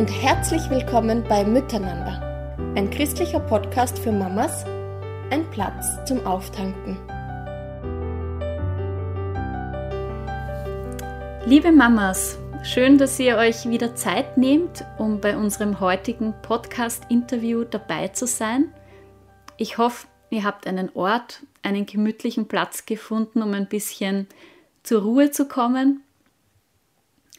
und herzlich willkommen bei Miteinander, ein christlicher Podcast für Mamas, ein Platz zum Auftanken. Liebe Mamas, schön, dass ihr euch wieder Zeit nehmt, um bei unserem heutigen Podcast-Interview dabei zu sein. Ich hoffe, ihr habt einen Ort, einen gemütlichen Platz gefunden, um ein bisschen zur Ruhe zu kommen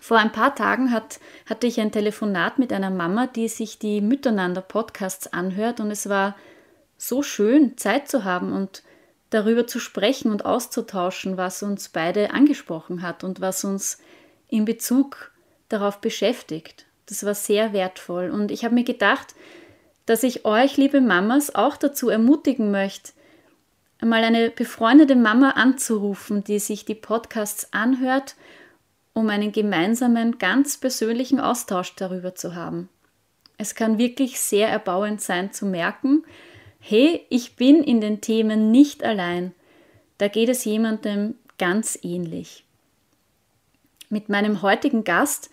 vor ein paar Tagen hat, hatte ich ein Telefonat mit einer Mama, die sich die Miteinander-Podcasts anhört und es war so schön, Zeit zu haben und darüber zu sprechen und auszutauschen, was uns beide angesprochen hat und was uns in Bezug darauf beschäftigt. Das war sehr wertvoll und ich habe mir gedacht, dass ich euch, liebe Mamas, auch dazu ermutigen möchte, einmal eine befreundete Mama anzurufen, die sich die Podcasts anhört um einen gemeinsamen, ganz persönlichen Austausch darüber zu haben. Es kann wirklich sehr erbauend sein zu merken, hey, ich bin in den Themen nicht allein. Da geht es jemandem ganz ähnlich. Mit meinem heutigen Gast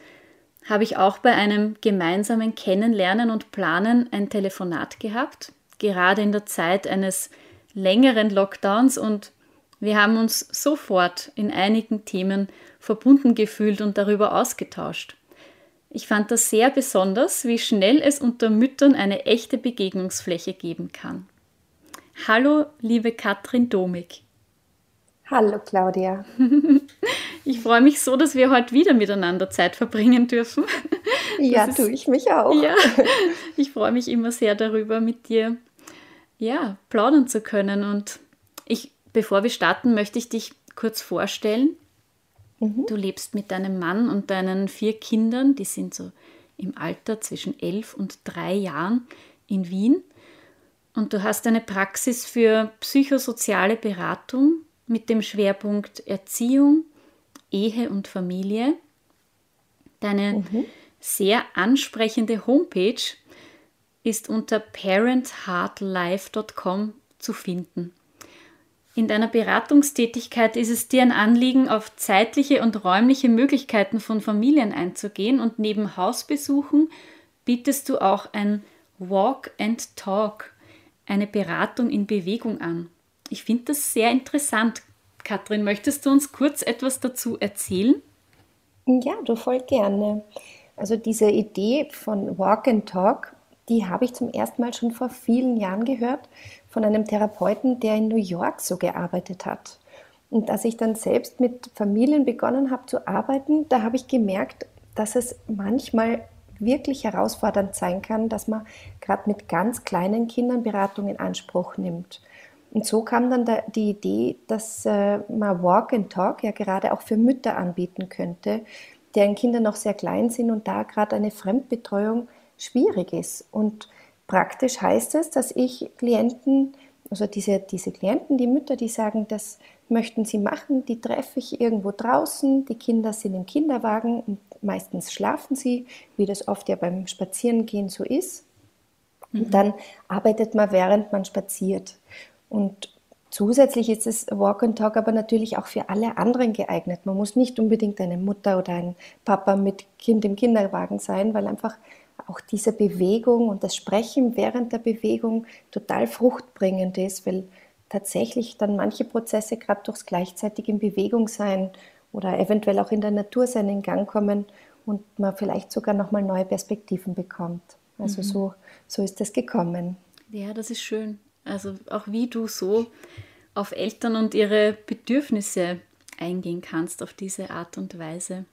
habe ich auch bei einem gemeinsamen Kennenlernen und Planen ein Telefonat gehabt, gerade in der Zeit eines längeren Lockdowns und wir haben uns sofort in einigen Themen verbunden gefühlt und darüber ausgetauscht. Ich fand das sehr besonders, wie schnell es unter Müttern eine echte Begegnungsfläche geben kann. Hallo, liebe Katrin Domig. Hallo, Claudia. Ich freue mich so, dass wir heute wieder miteinander Zeit verbringen dürfen. Ja, tue ich mich auch. Ja, ich freue mich immer sehr darüber, mit dir ja, plaudern zu können. Und ich, bevor wir starten, möchte ich dich kurz vorstellen. Mhm. Du lebst mit deinem Mann und deinen vier Kindern, die sind so im Alter zwischen elf und drei Jahren in Wien. Und du hast eine Praxis für psychosoziale Beratung mit dem Schwerpunkt Erziehung, Ehe und Familie. Deine mhm. sehr ansprechende Homepage ist unter parentheartlife.com zu finden. In deiner Beratungstätigkeit ist es dir ein Anliegen, auf zeitliche und räumliche Möglichkeiten von Familien einzugehen und neben Hausbesuchen bietest du auch ein Walk and Talk, eine Beratung in Bewegung an. Ich finde das sehr interessant. Katrin, möchtest du uns kurz etwas dazu erzählen? Ja, du voll gerne. Also diese Idee von Walk and Talk, die habe ich zum ersten Mal schon vor vielen Jahren gehört von einem Therapeuten, der in New York so gearbeitet hat. Und als ich dann selbst mit Familien begonnen habe zu arbeiten, da habe ich gemerkt, dass es manchmal wirklich herausfordernd sein kann, dass man gerade mit ganz kleinen Kindern Beratung in Anspruch nimmt. Und so kam dann die Idee, dass äh, man Walk and Talk ja gerade auch für Mütter anbieten könnte, deren Kinder noch sehr klein sind und da gerade eine Fremdbetreuung schwierig ist. Und Praktisch heißt es, dass ich Klienten, also diese, diese Klienten, die Mütter, die sagen, das möchten sie machen, die treffe ich irgendwo draußen, die Kinder sind im Kinderwagen und meistens schlafen sie, wie das oft ja beim Spazierengehen so ist. Mhm. Und dann arbeitet man, während man spaziert. Und Zusätzlich ist es Walk and Talk aber natürlich auch für alle anderen geeignet. Man muss nicht unbedingt eine Mutter oder ein Papa mit Kind im Kinderwagen sein, weil einfach auch diese Bewegung und das Sprechen während der Bewegung total fruchtbringend ist, weil tatsächlich dann manche Prozesse gerade durchs gleichzeitig in Bewegung sein oder eventuell auch in der Natur sein in Gang kommen und man vielleicht sogar nochmal neue Perspektiven bekommt. Also mhm. so, so ist es gekommen. Ja, das ist schön. Also auch wie du so auf Eltern und ihre Bedürfnisse eingehen kannst auf diese Art und Weise.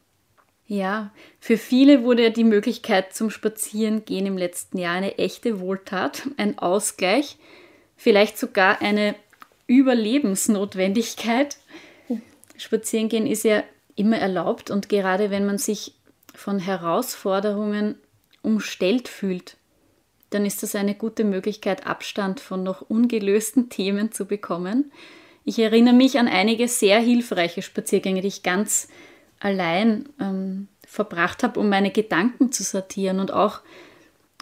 Ja, für viele wurde die Möglichkeit zum Spazierengehen im letzten Jahr eine echte Wohltat, ein Ausgleich, vielleicht sogar eine Überlebensnotwendigkeit. Spazierengehen ist ja immer erlaubt und gerade wenn man sich von Herausforderungen umstellt fühlt, dann ist das eine gute Möglichkeit, Abstand von noch ungelösten Themen zu bekommen. Ich erinnere mich an einige sehr hilfreiche Spaziergänge, die ich ganz allein ähm, verbracht habe, um meine Gedanken zu sortieren und auch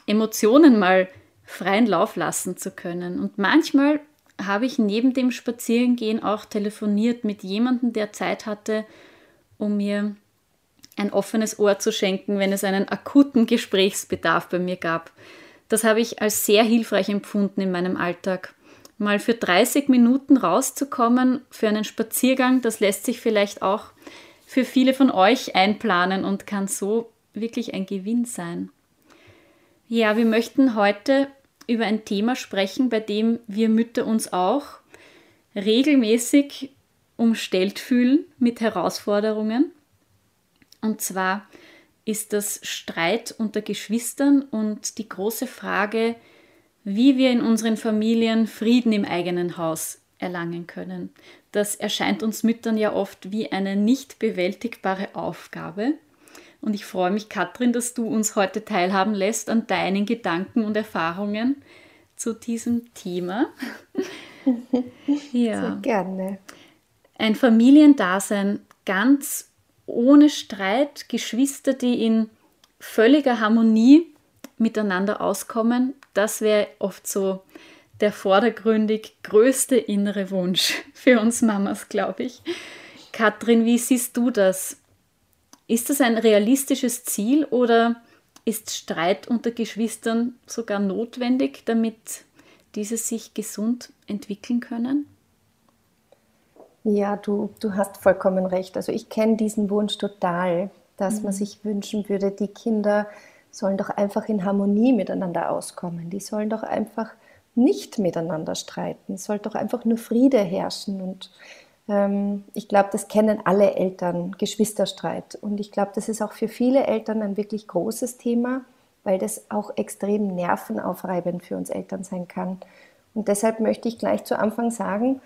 Emotionen mal freien Lauf lassen zu können. Und manchmal habe ich neben dem Spazierengehen auch telefoniert mit jemandem, der Zeit hatte, um mir ein offenes Ohr zu schenken, wenn es einen akuten Gesprächsbedarf bei mir gab. Das habe ich als sehr hilfreich empfunden in meinem Alltag. Mal für 30 Minuten rauszukommen für einen Spaziergang, das lässt sich vielleicht auch für viele von euch einplanen und kann so wirklich ein Gewinn sein. Ja, wir möchten heute über ein Thema sprechen, bei dem wir Mütter uns auch regelmäßig umstellt fühlen mit Herausforderungen. Und zwar ist das Streit unter Geschwistern und die große Frage, wie wir in unseren Familien Frieden im eigenen Haus erlangen können. Das erscheint uns Müttern ja oft wie eine nicht bewältigbare Aufgabe. Und ich freue mich, Katrin, dass du uns heute teilhaben lässt an deinen Gedanken und Erfahrungen zu diesem Thema. ja. Sehr gerne. Ein Familiendasein ganz ohne Streit, Geschwister, die in völliger Harmonie miteinander auskommen, das wäre oft so der vordergründig größte innere Wunsch für uns Mamas, glaube ich. Katrin, wie siehst du das? Ist das ein realistisches Ziel oder ist Streit unter Geschwistern sogar notwendig, damit diese sich gesund entwickeln können? Ja, du, du hast vollkommen recht. Also ich kenne diesen Wunsch total, dass mhm. man sich wünschen würde, die Kinder sollen doch einfach in Harmonie miteinander auskommen. Die sollen doch einfach nicht miteinander streiten. Es soll doch einfach nur Friede herrschen. Und ähm, ich glaube, das kennen alle Eltern, Geschwisterstreit. Und ich glaube, das ist auch für viele Eltern ein wirklich großes Thema, weil das auch extrem nervenaufreibend für uns Eltern sein kann. Und deshalb möchte ich gleich zu Anfang sagen,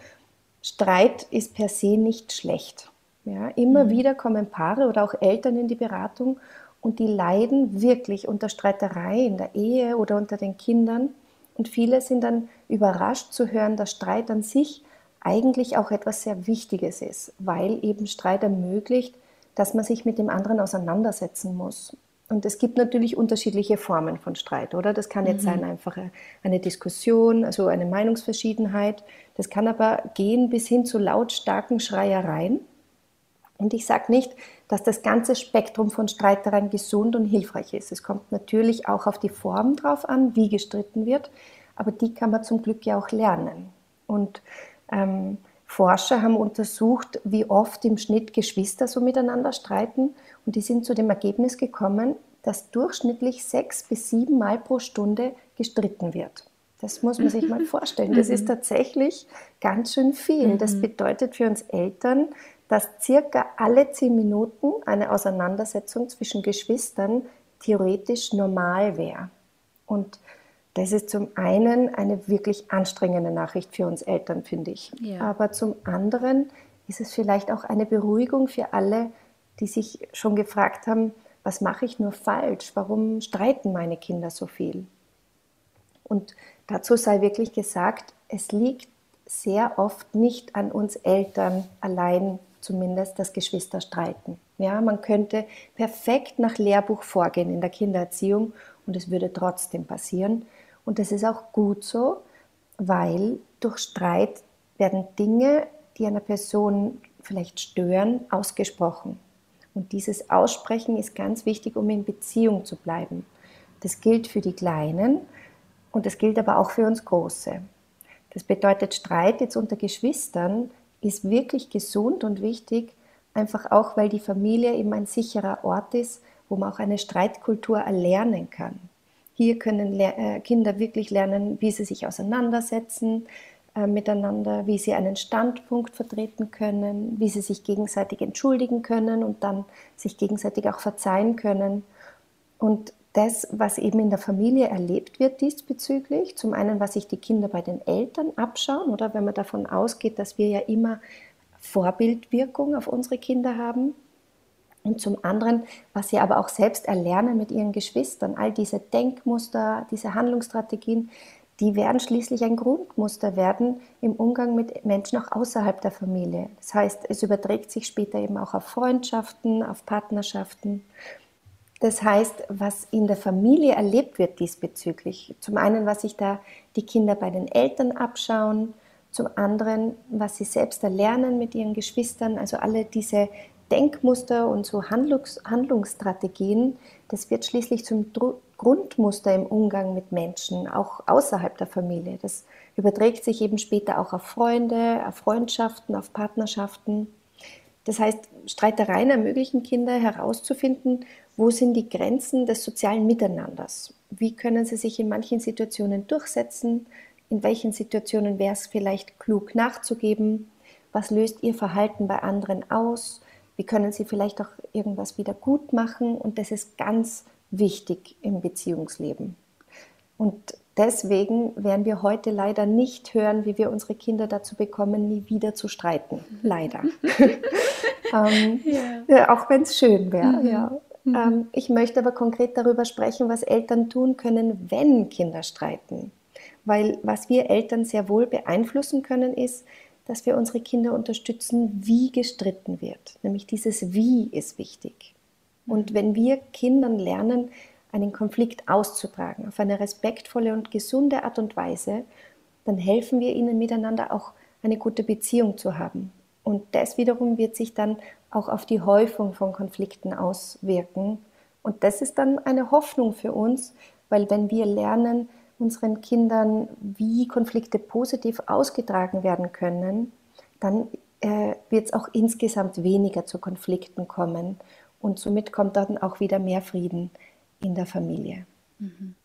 Streit ist per se nicht schlecht. Ja, immer mhm. wieder kommen Paare oder auch Eltern in die Beratung und die leiden wirklich unter Streiterei in der Ehe oder unter den Kindern. Und viele sind dann überrascht zu hören, dass Streit an sich eigentlich auch etwas sehr Wichtiges ist, weil eben Streit ermöglicht, dass man sich mit dem anderen auseinandersetzen muss. Und es gibt natürlich unterschiedliche Formen von Streit, oder? Das kann jetzt mhm. sein einfach eine Diskussion, also eine Meinungsverschiedenheit. Das kann aber gehen bis hin zu lautstarken Schreiereien. Und ich sage nicht, dass das ganze Spektrum von Streitereien gesund und hilfreich ist. Es kommt natürlich auch auf die Form drauf an, wie gestritten wird, aber die kann man zum Glück ja auch lernen. Und ähm, Forscher haben untersucht, wie oft im Schnitt Geschwister so miteinander streiten und die sind zu dem Ergebnis gekommen, dass durchschnittlich sechs bis sieben Mal pro Stunde gestritten wird. Das muss man sich mal vorstellen. Das ist mhm. tatsächlich ganz schön viel. Das mhm. bedeutet für uns Eltern, dass circa alle zehn Minuten eine Auseinandersetzung zwischen Geschwistern theoretisch normal wäre. Und das ist zum einen eine wirklich anstrengende Nachricht für uns Eltern, finde ich. Ja. Aber zum anderen ist es vielleicht auch eine Beruhigung für alle, die sich schon gefragt haben, was mache ich nur falsch? Warum streiten meine Kinder so viel? Und dazu sei wirklich gesagt, es liegt sehr oft nicht an uns Eltern allein, zumindest, dass Geschwister streiten. Ja, man könnte perfekt nach Lehrbuch vorgehen in der Kindererziehung und es würde trotzdem passieren. Und das ist auch gut so, weil durch Streit werden Dinge, die einer Person vielleicht stören, ausgesprochen. Und dieses Aussprechen ist ganz wichtig, um in Beziehung zu bleiben. Das gilt für die Kleinen und das gilt aber auch für uns Große. Das bedeutet, Streit jetzt unter Geschwistern ist wirklich gesund und wichtig, einfach auch, weil die Familie eben ein sicherer Ort ist, wo man auch eine Streitkultur erlernen kann. Hier können äh, Kinder wirklich lernen, wie sie sich auseinandersetzen äh, miteinander, wie sie einen Standpunkt vertreten können, wie sie sich gegenseitig entschuldigen können und dann sich gegenseitig auch verzeihen können. Und das, was eben in der Familie erlebt wird diesbezüglich, zum einen, was sich die Kinder bei den Eltern abschauen, oder wenn man davon ausgeht, dass wir ja immer Vorbildwirkung auf unsere Kinder haben, und zum anderen, was sie aber auch selbst erlernen mit ihren Geschwistern, all diese Denkmuster, diese Handlungsstrategien, die werden schließlich ein Grundmuster werden im Umgang mit Menschen auch außerhalb der Familie. Das heißt, es überträgt sich später eben auch auf Freundschaften, auf Partnerschaften. Das heißt, was in der Familie erlebt wird diesbezüglich, zum einen, was sich da die Kinder bei den Eltern abschauen, zum anderen, was sie selbst erlernen mit ihren Geschwistern, also alle diese Denkmuster und so Handlungs Handlungsstrategien, das wird schließlich zum Dru Grundmuster im Umgang mit Menschen, auch außerhalb der Familie. Das überträgt sich eben später auch auf Freunde, auf Freundschaften, auf Partnerschaften. Das heißt, Streitereien ermöglichen Kinder herauszufinden, wo sind die Grenzen des sozialen Miteinanders? Wie können sie sich in manchen Situationen durchsetzen? In welchen Situationen wäre es vielleicht klug nachzugeben? Was löst ihr Verhalten bei anderen aus? Wie können sie vielleicht auch irgendwas wieder gut machen? Und das ist ganz wichtig im Beziehungsleben. Und deswegen werden wir heute leider nicht hören, wie wir unsere Kinder dazu bekommen, nie wieder zu streiten. Leider. ähm, ja. Auch wenn es schön wäre. Mhm. Ja. Mhm. Ähm, ich möchte aber konkret darüber sprechen, was Eltern tun können, wenn Kinder streiten. Weil was wir Eltern sehr wohl beeinflussen können, ist, dass wir unsere Kinder unterstützen, wie gestritten wird. Nämlich dieses Wie ist wichtig. Und wenn wir Kindern lernen, einen Konflikt auszutragen auf eine respektvolle und gesunde Art und Weise, dann helfen wir ihnen miteinander auch eine gute Beziehung zu haben. Und das wiederum wird sich dann auch auf die Häufung von Konflikten auswirken. Und das ist dann eine Hoffnung für uns, weil wenn wir lernen, unseren Kindern, wie Konflikte positiv ausgetragen werden können, dann äh, wird es auch insgesamt weniger zu Konflikten kommen. Und somit kommt dann auch wieder mehr Frieden in der Familie. Mhm.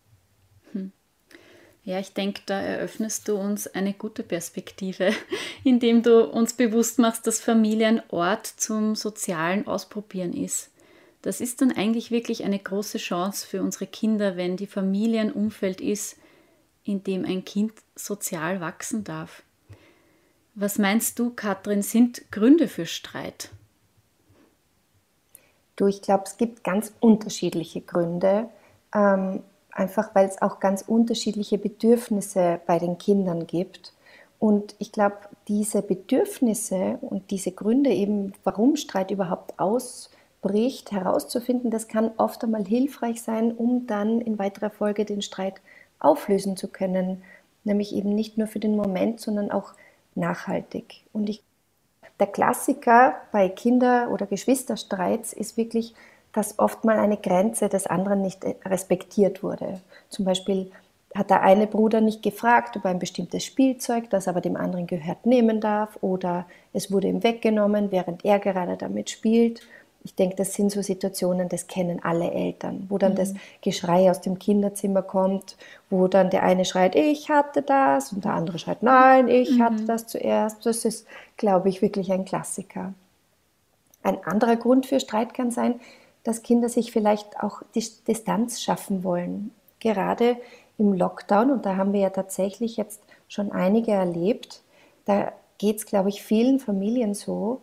Ja, ich denke, da eröffnest du uns eine gute Perspektive, indem du uns bewusst machst, dass Familie ein Ort zum sozialen Ausprobieren ist. Das ist dann eigentlich wirklich eine große Chance für unsere Kinder, wenn die Familie ein Umfeld ist, in dem ein Kind sozial wachsen darf. Was meinst du, Katrin, sind Gründe für Streit? Du, ich glaube, es gibt ganz unterschiedliche Gründe, ähm, einfach weil es auch ganz unterschiedliche Bedürfnisse bei den Kindern gibt. Und ich glaube, diese Bedürfnisse und diese Gründe eben, warum Streit überhaupt ausbricht, herauszufinden, das kann oft einmal hilfreich sein, um dann in weiterer Folge den Streit auflösen zu können. Nämlich eben nicht nur für den Moment, sondern auch nachhaltig. Und ich der Klassiker bei Kinder- oder Geschwisterstreits ist wirklich, dass oft mal eine Grenze des anderen nicht respektiert wurde. Zum Beispiel hat der eine Bruder nicht gefragt, ob er ein bestimmtes Spielzeug, das aber dem anderen gehört, nehmen darf oder es wurde ihm weggenommen, während er gerade damit spielt ich denke, das sind so Situationen, das kennen alle Eltern, wo dann mhm. das Geschrei aus dem Kinderzimmer kommt, wo dann der eine schreit, ich hatte das und der andere schreit, nein, ich mhm. hatte das zuerst. Das ist, glaube ich, wirklich ein Klassiker. Ein anderer Grund für Streit kann sein, dass Kinder sich vielleicht auch die Distanz schaffen wollen. Gerade im Lockdown, und da haben wir ja tatsächlich jetzt schon einige erlebt, da geht es, glaube ich, vielen Familien so,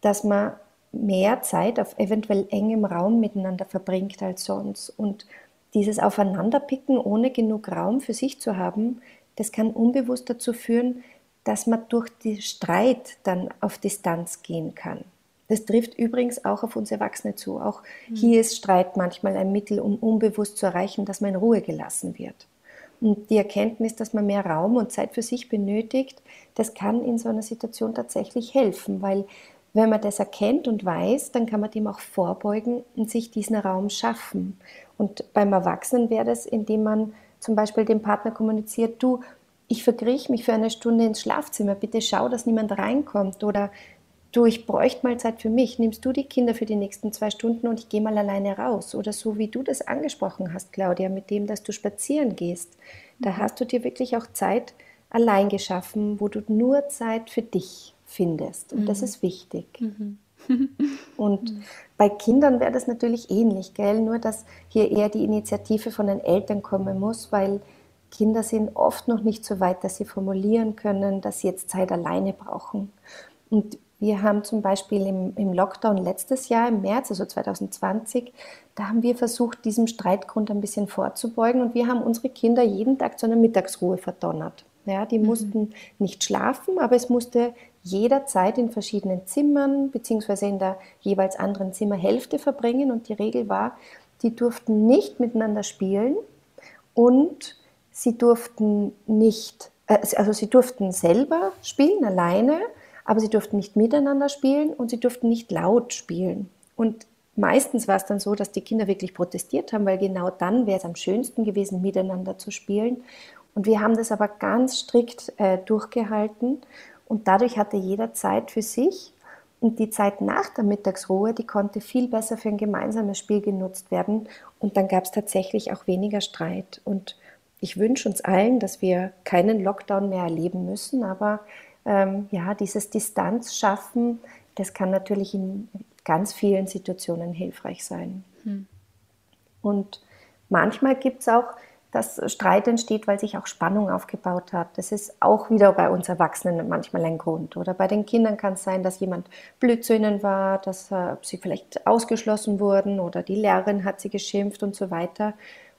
dass man mehr Zeit auf eventuell engem Raum miteinander verbringt als sonst. Und dieses Aufeinanderpicken ohne genug Raum für sich zu haben, das kann unbewusst dazu führen, dass man durch den Streit dann auf Distanz gehen kann. Das trifft übrigens auch auf uns Erwachsene zu. Auch mhm. hier ist Streit manchmal ein Mittel, um unbewusst zu erreichen, dass man in Ruhe gelassen wird. Und die Erkenntnis, dass man mehr Raum und Zeit für sich benötigt, das kann in so einer Situation tatsächlich helfen, weil wenn man das erkennt und weiß, dann kann man dem auch vorbeugen und sich diesen Raum schaffen. Und beim Erwachsenen wäre das, indem man zum Beispiel dem Partner kommuniziert, du, ich verkrieche mich für eine Stunde ins Schlafzimmer, bitte schau, dass niemand reinkommt. Oder du, ich bräuchte mal Zeit für mich, nimmst du die Kinder für die nächsten zwei Stunden und ich gehe mal alleine raus. Oder so wie du das angesprochen hast, Claudia, mit dem, dass du spazieren gehst. Da mhm. hast du dir wirklich auch Zeit allein geschaffen, wo du nur Zeit für dich findest. Und mhm. das ist wichtig. Mhm. Und mhm. bei Kindern wäre das natürlich ähnlich, gell? Nur dass hier eher die Initiative von den Eltern kommen muss, weil Kinder sind oft noch nicht so weit, dass sie formulieren können, dass sie jetzt Zeit alleine brauchen. Und wir haben zum Beispiel im, im, Lockdown letztes Jahr, im März, also 2020, da haben wir versucht, diesem Streitgrund ein bisschen vorzubeugen und wir haben unsere Kinder jeden Tag zu einer Mittagsruhe verdonnert. Ja, die mhm. mussten nicht schlafen, aber es musste jederzeit in verschiedenen Zimmern beziehungsweise in der jeweils anderen Zimmerhälfte verbringen. Und die Regel war, die durften nicht miteinander spielen und sie durften nicht, äh, also sie durften selber spielen alleine, aber sie durften nicht miteinander spielen und sie durften nicht laut spielen. Und meistens war es dann so, dass die Kinder wirklich protestiert haben, weil genau dann wäre es am schönsten gewesen, miteinander zu spielen. Und wir haben das aber ganz strikt äh, durchgehalten und dadurch hatte jeder Zeit für sich. Und die Zeit nach der Mittagsruhe, die konnte viel besser für ein gemeinsames Spiel genutzt werden. Und dann gab es tatsächlich auch weniger Streit. Und ich wünsche uns allen, dass wir keinen Lockdown mehr erleben müssen. Aber ähm, ja, dieses Distanz schaffen, das kann natürlich in ganz vielen Situationen hilfreich sein. Hm. Und manchmal gibt es auch dass Streit entsteht, weil sich auch Spannung aufgebaut hat. Das ist auch wieder bei uns Erwachsenen manchmal ein Grund. Oder bei den Kindern kann es sein, dass jemand blöd zu ihnen war, dass äh, sie vielleicht ausgeschlossen wurden oder die Lehrerin hat sie geschimpft und so weiter.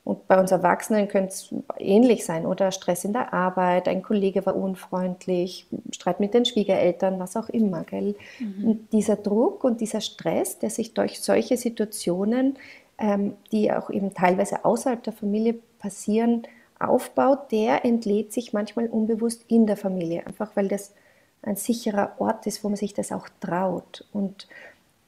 Und bei uns Erwachsenen könnte es ähnlich sein oder Stress in der Arbeit, ein Kollege war unfreundlich, Streit mit den Schwiegereltern, was auch immer. Gell? Mhm. Und dieser Druck und dieser Stress, der sich durch solche Situationen, ähm, die auch eben teilweise außerhalb der Familie passieren, aufbaut, der entlädt sich manchmal unbewusst in der Familie, einfach weil das ein sicherer Ort ist, wo man sich das auch traut. Und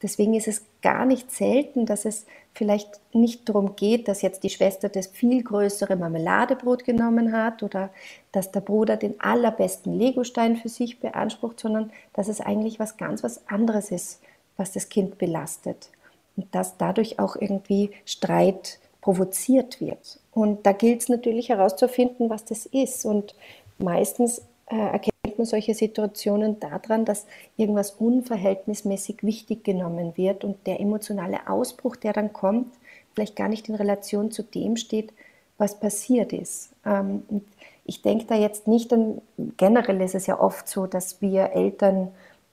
deswegen ist es gar nicht selten, dass es vielleicht nicht darum geht, dass jetzt die Schwester das viel größere Marmeladebrot genommen hat oder dass der Bruder den allerbesten Legostein für sich beansprucht, sondern dass es eigentlich was ganz was anderes ist, was das Kind belastet. Und dass dadurch auch irgendwie Streit provoziert wird. Und da gilt es natürlich herauszufinden, was das ist. Und meistens äh, erkennt man solche Situationen daran, dass irgendwas unverhältnismäßig wichtig genommen wird und der emotionale Ausbruch, der dann kommt, vielleicht gar nicht in Relation zu dem steht, was passiert ist. Ähm, ich denke da jetzt nicht an, generell ist es ja oft so, dass wir Eltern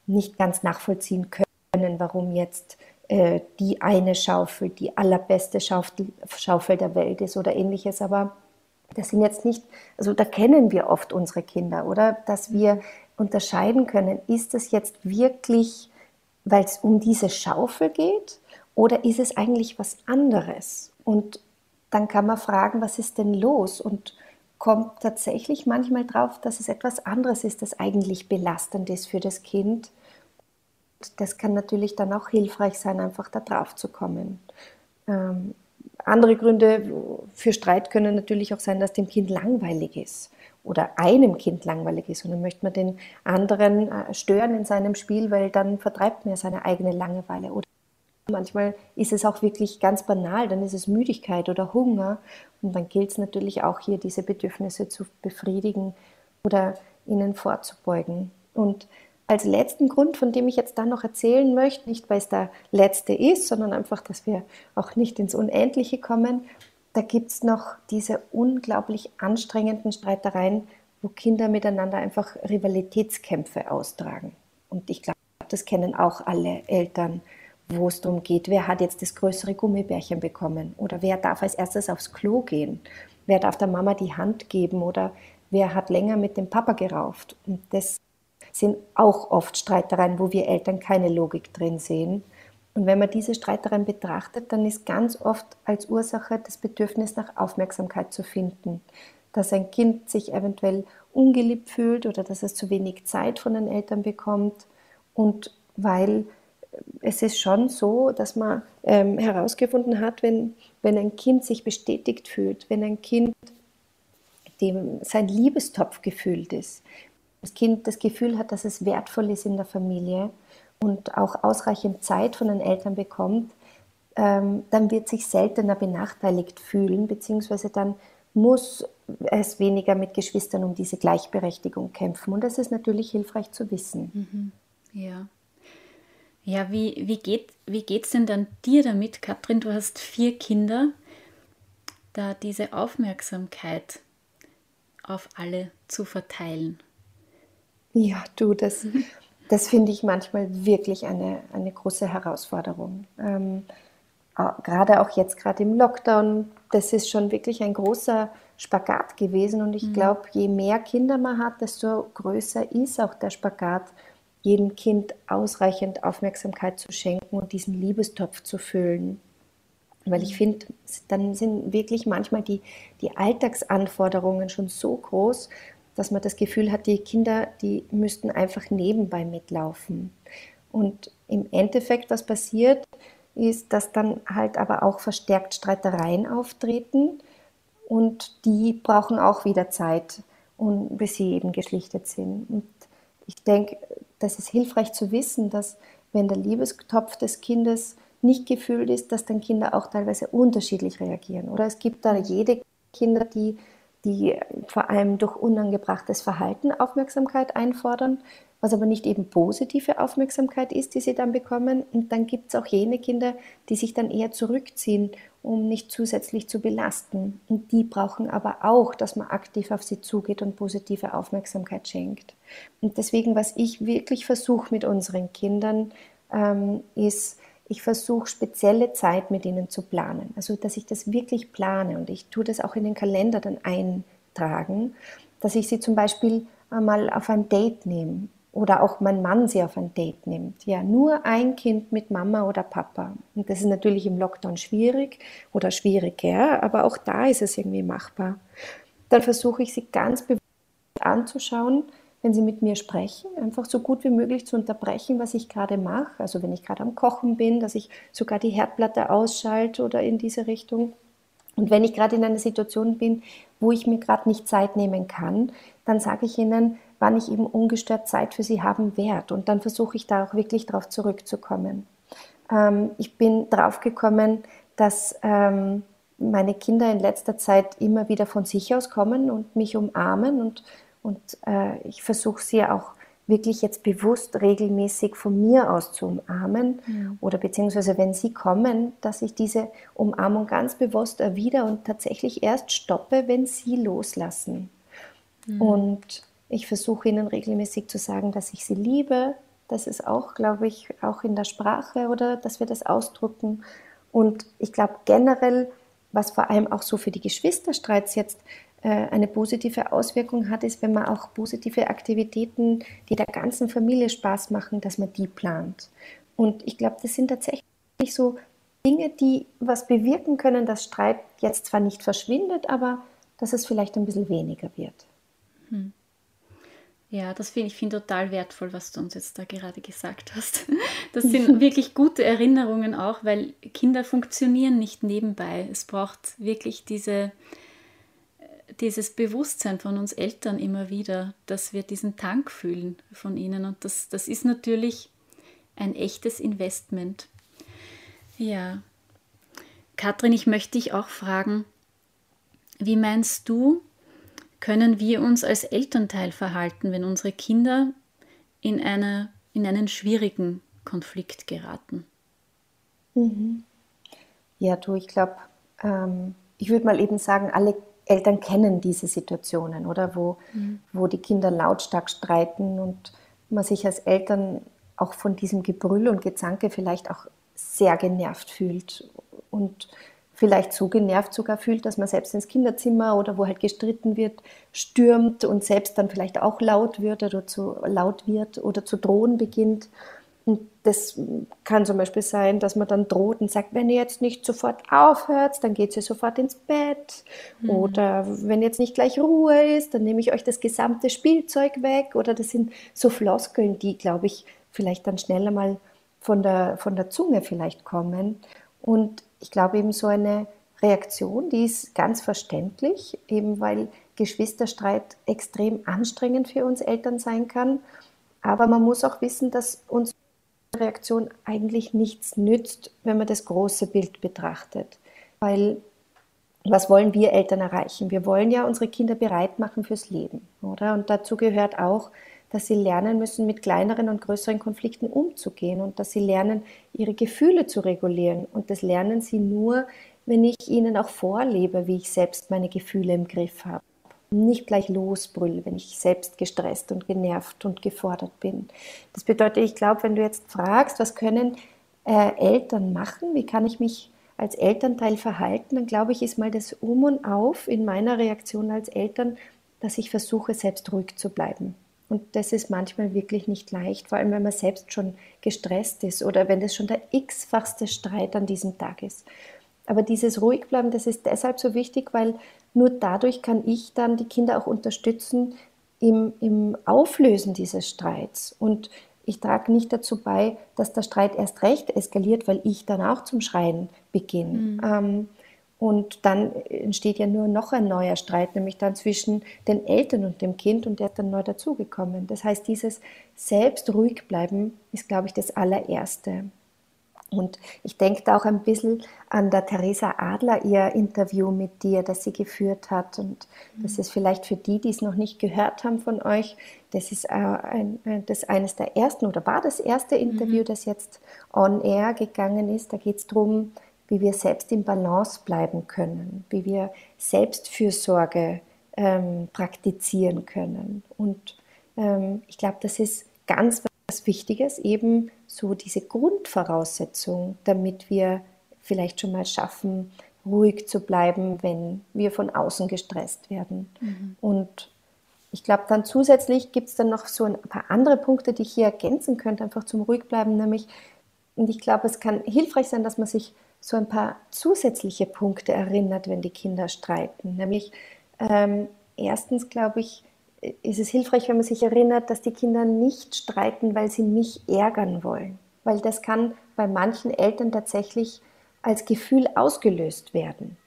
nicht ganz nachvollziehen können, warum jetzt äh, die eine Schaufel die allerbeste Schaufel der Welt ist oder ähnliches. Aber das sind jetzt nicht, also da kennen wir oft unsere Kinder, oder? Dass wir unterscheiden können, ist es jetzt wirklich, weil es um diese Schaufel geht oder ist es eigentlich was anderes? Und dann kann man fragen, was ist denn los? Und kommt tatsächlich manchmal drauf, dass es etwas anderes ist, das eigentlich belastend ist für das Kind das kann natürlich dann auch hilfreich sein, einfach da drauf zu kommen. Andere Gründe für Streit können natürlich auch sein, dass dem Kind langweilig ist oder einem Kind langweilig ist und dann möchte man den anderen äh, stören in seinem Spiel, weil dann vertreibt man ja seine eigene Langeweile. Oder manchmal ist es auch wirklich ganz banal, dann ist es Müdigkeit oder Hunger und dann gilt es natürlich auch hier, diese Bedürfnisse zu befriedigen oder ihnen vorzubeugen. Und als letzten Grund, von dem ich jetzt da noch erzählen möchte, nicht weil es der letzte ist, sondern einfach, dass wir auch nicht ins Unendliche kommen, da gibt es noch diese unglaublich anstrengenden Streitereien, wo Kinder miteinander einfach Rivalitätskämpfe austragen. Und ich glaube, das kennen auch alle Eltern, wo es darum geht, wer hat jetzt das größere Gummibärchen bekommen? Oder wer darf als erstes aufs Klo gehen, wer darf der Mama die Hand geben? Oder wer hat länger mit dem Papa gerauft. Und das sind auch oft Streitereien, wo wir Eltern keine Logik drin sehen. Und wenn man diese Streitereien betrachtet, dann ist ganz oft als Ursache das Bedürfnis nach Aufmerksamkeit zu finden. Dass ein Kind sich eventuell ungeliebt fühlt oder dass es zu wenig Zeit von den Eltern bekommt. Und weil es ist schon so, dass man ähm, herausgefunden hat, wenn, wenn ein Kind sich bestätigt fühlt, wenn ein Kind dem sein Liebestopf gefüllt ist, das Kind das Gefühl hat, dass es wertvoll ist in der Familie und auch ausreichend Zeit von den Eltern bekommt, ähm, dann wird sich seltener benachteiligt fühlen, beziehungsweise dann muss es weniger mit Geschwistern um diese Gleichberechtigung kämpfen. Und das ist natürlich hilfreich zu wissen. Mhm. Ja. Ja, wie, wie geht es wie geht's denn dann dir damit, Katrin? Du hast vier Kinder, da diese Aufmerksamkeit auf alle zu verteilen. Ja, du, das, das finde ich manchmal wirklich eine, eine große Herausforderung. Ähm, gerade auch jetzt, gerade im Lockdown, das ist schon wirklich ein großer Spagat gewesen. Und ich mhm. glaube, je mehr Kinder man hat, desto größer ist auch der Spagat, jedem Kind ausreichend Aufmerksamkeit zu schenken und diesen Liebestopf zu füllen. Weil ich mhm. finde, dann sind wirklich manchmal die, die Alltagsanforderungen schon so groß, dass man das Gefühl hat, die Kinder, die müssten einfach nebenbei mitlaufen. Und im Endeffekt, was passiert, ist, dass dann halt aber auch verstärkt Streitereien auftreten und die brauchen auch wieder Zeit, bis sie eben geschlichtet sind. Und ich denke, das ist hilfreich zu wissen, dass wenn der Liebestopf des Kindes nicht gefüllt ist, dass dann Kinder auch teilweise unterschiedlich reagieren. Oder es gibt da jede Kinder, die, die vor allem durch unangebrachtes Verhalten Aufmerksamkeit einfordern was aber nicht eben positive Aufmerksamkeit ist, die sie dann bekommen. Und dann gibt es auch jene Kinder, die sich dann eher zurückziehen, um nicht zusätzlich zu belasten. Und die brauchen aber auch, dass man aktiv auf sie zugeht und positive Aufmerksamkeit schenkt. Und deswegen, was ich wirklich versuche mit unseren Kindern, ähm, ist, ich versuche spezielle Zeit mit ihnen zu planen. Also, dass ich das wirklich plane und ich tue das auch in den Kalender dann eintragen, dass ich sie zum Beispiel einmal auf ein Date nehme oder auch mein Mann sie auf ein Date nimmt. Ja, nur ein Kind mit Mama oder Papa. Und das ist natürlich im Lockdown schwierig oder schwieriger, aber auch da ist es irgendwie machbar. Dann versuche ich sie ganz bewusst anzuschauen, wenn sie mit mir sprechen, einfach so gut wie möglich zu unterbrechen, was ich gerade mache. Also wenn ich gerade am Kochen bin, dass ich sogar die Herdplatte ausschalte oder in diese Richtung. Und wenn ich gerade in einer Situation bin, wo ich mir gerade nicht Zeit nehmen kann, dann sage ich ihnen, wann ich eben ungestört Zeit für sie haben werde. Und dann versuche ich da auch wirklich darauf zurückzukommen. Ähm, ich bin drauf gekommen, dass ähm, meine Kinder in letzter Zeit immer wieder von sich aus kommen und mich umarmen und, und äh, ich versuche sie auch wirklich jetzt bewusst regelmäßig von mir aus zu umarmen mhm. oder beziehungsweise wenn sie kommen, dass ich diese Umarmung ganz bewusst erwidere und tatsächlich erst stoppe, wenn sie loslassen. Mhm. Und ich versuche ihnen regelmäßig zu sagen, dass ich sie liebe. Das ist auch, glaube ich, auch in der Sprache oder dass wir das ausdrücken. Und ich glaube generell, was vor allem auch so für die Geschwisterstreits jetzt eine positive Auswirkung hat, ist, wenn man auch positive Aktivitäten, die der ganzen Familie Spaß machen, dass man die plant. Und ich glaube, das sind tatsächlich so Dinge, die was bewirken können, dass Streit jetzt zwar nicht verschwindet, aber dass es vielleicht ein bisschen weniger wird. Hm. Ja, das finde ich find total wertvoll, was du uns jetzt da gerade gesagt hast. Das sind wirklich gute Erinnerungen auch, weil Kinder funktionieren nicht nebenbei. Es braucht wirklich diese, dieses Bewusstsein von uns Eltern immer wieder, dass wir diesen Tank fühlen von ihnen. Und das, das ist natürlich ein echtes Investment. Ja. Katrin, ich möchte dich auch fragen, wie meinst du, können wir uns als Elternteil verhalten, wenn unsere Kinder in, eine, in einen schwierigen Konflikt geraten? Mhm. Ja, du, ich glaube, ähm, ich würde mal eben sagen, alle Eltern kennen diese Situationen, oder? Wo, mhm. wo die Kinder lautstark streiten und man sich als Eltern auch von diesem Gebrüll und Gezanke vielleicht auch sehr genervt fühlt und vielleicht so genervt sogar fühlt, dass man selbst ins Kinderzimmer oder wo halt gestritten wird, stürmt und selbst dann vielleicht auch laut wird oder zu laut wird oder zu drohen beginnt. Das kann zum Beispiel sein, dass man dann droht und sagt, wenn ihr jetzt nicht sofort aufhört, dann geht sie sofort ins Bett. Mhm. Oder wenn jetzt nicht gleich Ruhe ist, dann nehme ich euch das gesamte Spielzeug weg. Oder das sind so Floskeln, die, glaube ich, vielleicht dann schneller mal von der, von der Zunge vielleicht kommen. Und ich glaube eben so eine Reaktion, die ist ganz verständlich, eben weil Geschwisterstreit extrem anstrengend für uns Eltern sein kann. Aber man muss auch wissen, dass uns Reaktion eigentlich nichts nützt, wenn man das große Bild betrachtet. Weil was wollen wir Eltern erreichen? Wir wollen ja unsere Kinder bereit machen fürs Leben, oder? Und dazu gehört auch, dass sie lernen müssen, mit kleineren und größeren Konflikten umzugehen und dass sie lernen, ihre Gefühle zu regulieren. Und das lernen sie nur, wenn ich ihnen auch vorlebe, wie ich selbst meine Gefühle im Griff habe. Nicht gleich losbrülle, wenn ich selbst gestresst und genervt und gefordert bin. Das bedeutet, ich glaube, wenn du jetzt fragst, was können äh, Eltern machen, wie kann ich mich als Elternteil verhalten, dann glaube ich, ist mal das Um und Auf in meiner Reaktion als Eltern, dass ich versuche, selbst ruhig zu bleiben. Und das ist manchmal wirklich nicht leicht, vor allem wenn man selbst schon gestresst ist oder wenn das schon der x-fachste Streit an diesem Tag ist. Aber dieses Ruhigbleiben, das ist deshalb so wichtig, weil nur dadurch kann ich dann die Kinder auch unterstützen, im, im Auflösen dieses Streits. Und ich trage nicht dazu bei, dass der Streit erst recht eskaliert, weil ich dann auch zum Schreien beginne. Mhm. Ähm, und dann entsteht ja nur noch ein neuer Streit, nämlich dann zwischen den Eltern und dem Kind und der ist dann neu dazugekommen. Das heißt, dieses Selbst ruhig bleiben ist, glaube ich, das allererste. Und ich denke da auch ein bisschen an der Theresa Adler, ihr Interview mit dir, das sie geführt hat. Und das ist vielleicht für die, die es noch nicht gehört haben von euch, das ist äh, ein, das eines der ersten oder war das erste Interview, mhm. das jetzt on air gegangen ist. Da geht es darum, wie wir selbst im Balance bleiben können, wie wir Selbstfürsorge ähm, praktizieren können. Und ähm, ich glaube, das ist ganz was Wichtiges, eben so diese Grundvoraussetzung, damit wir vielleicht schon mal schaffen, ruhig zu bleiben, wenn wir von außen gestresst werden. Mhm. Und ich glaube, dann zusätzlich gibt es dann noch so ein paar andere Punkte, die ich hier ergänzen könnte, einfach zum Ruhigbleiben, nämlich, und ich glaube, es kann hilfreich sein, dass man sich so ein paar zusätzliche Punkte erinnert, wenn die Kinder streiten. Nämlich ähm, erstens, glaube ich, ist es hilfreich, wenn man sich erinnert, dass die Kinder nicht streiten, weil sie mich ärgern wollen. Weil das kann bei manchen Eltern tatsächlich als Gefühl ausgelöst werden,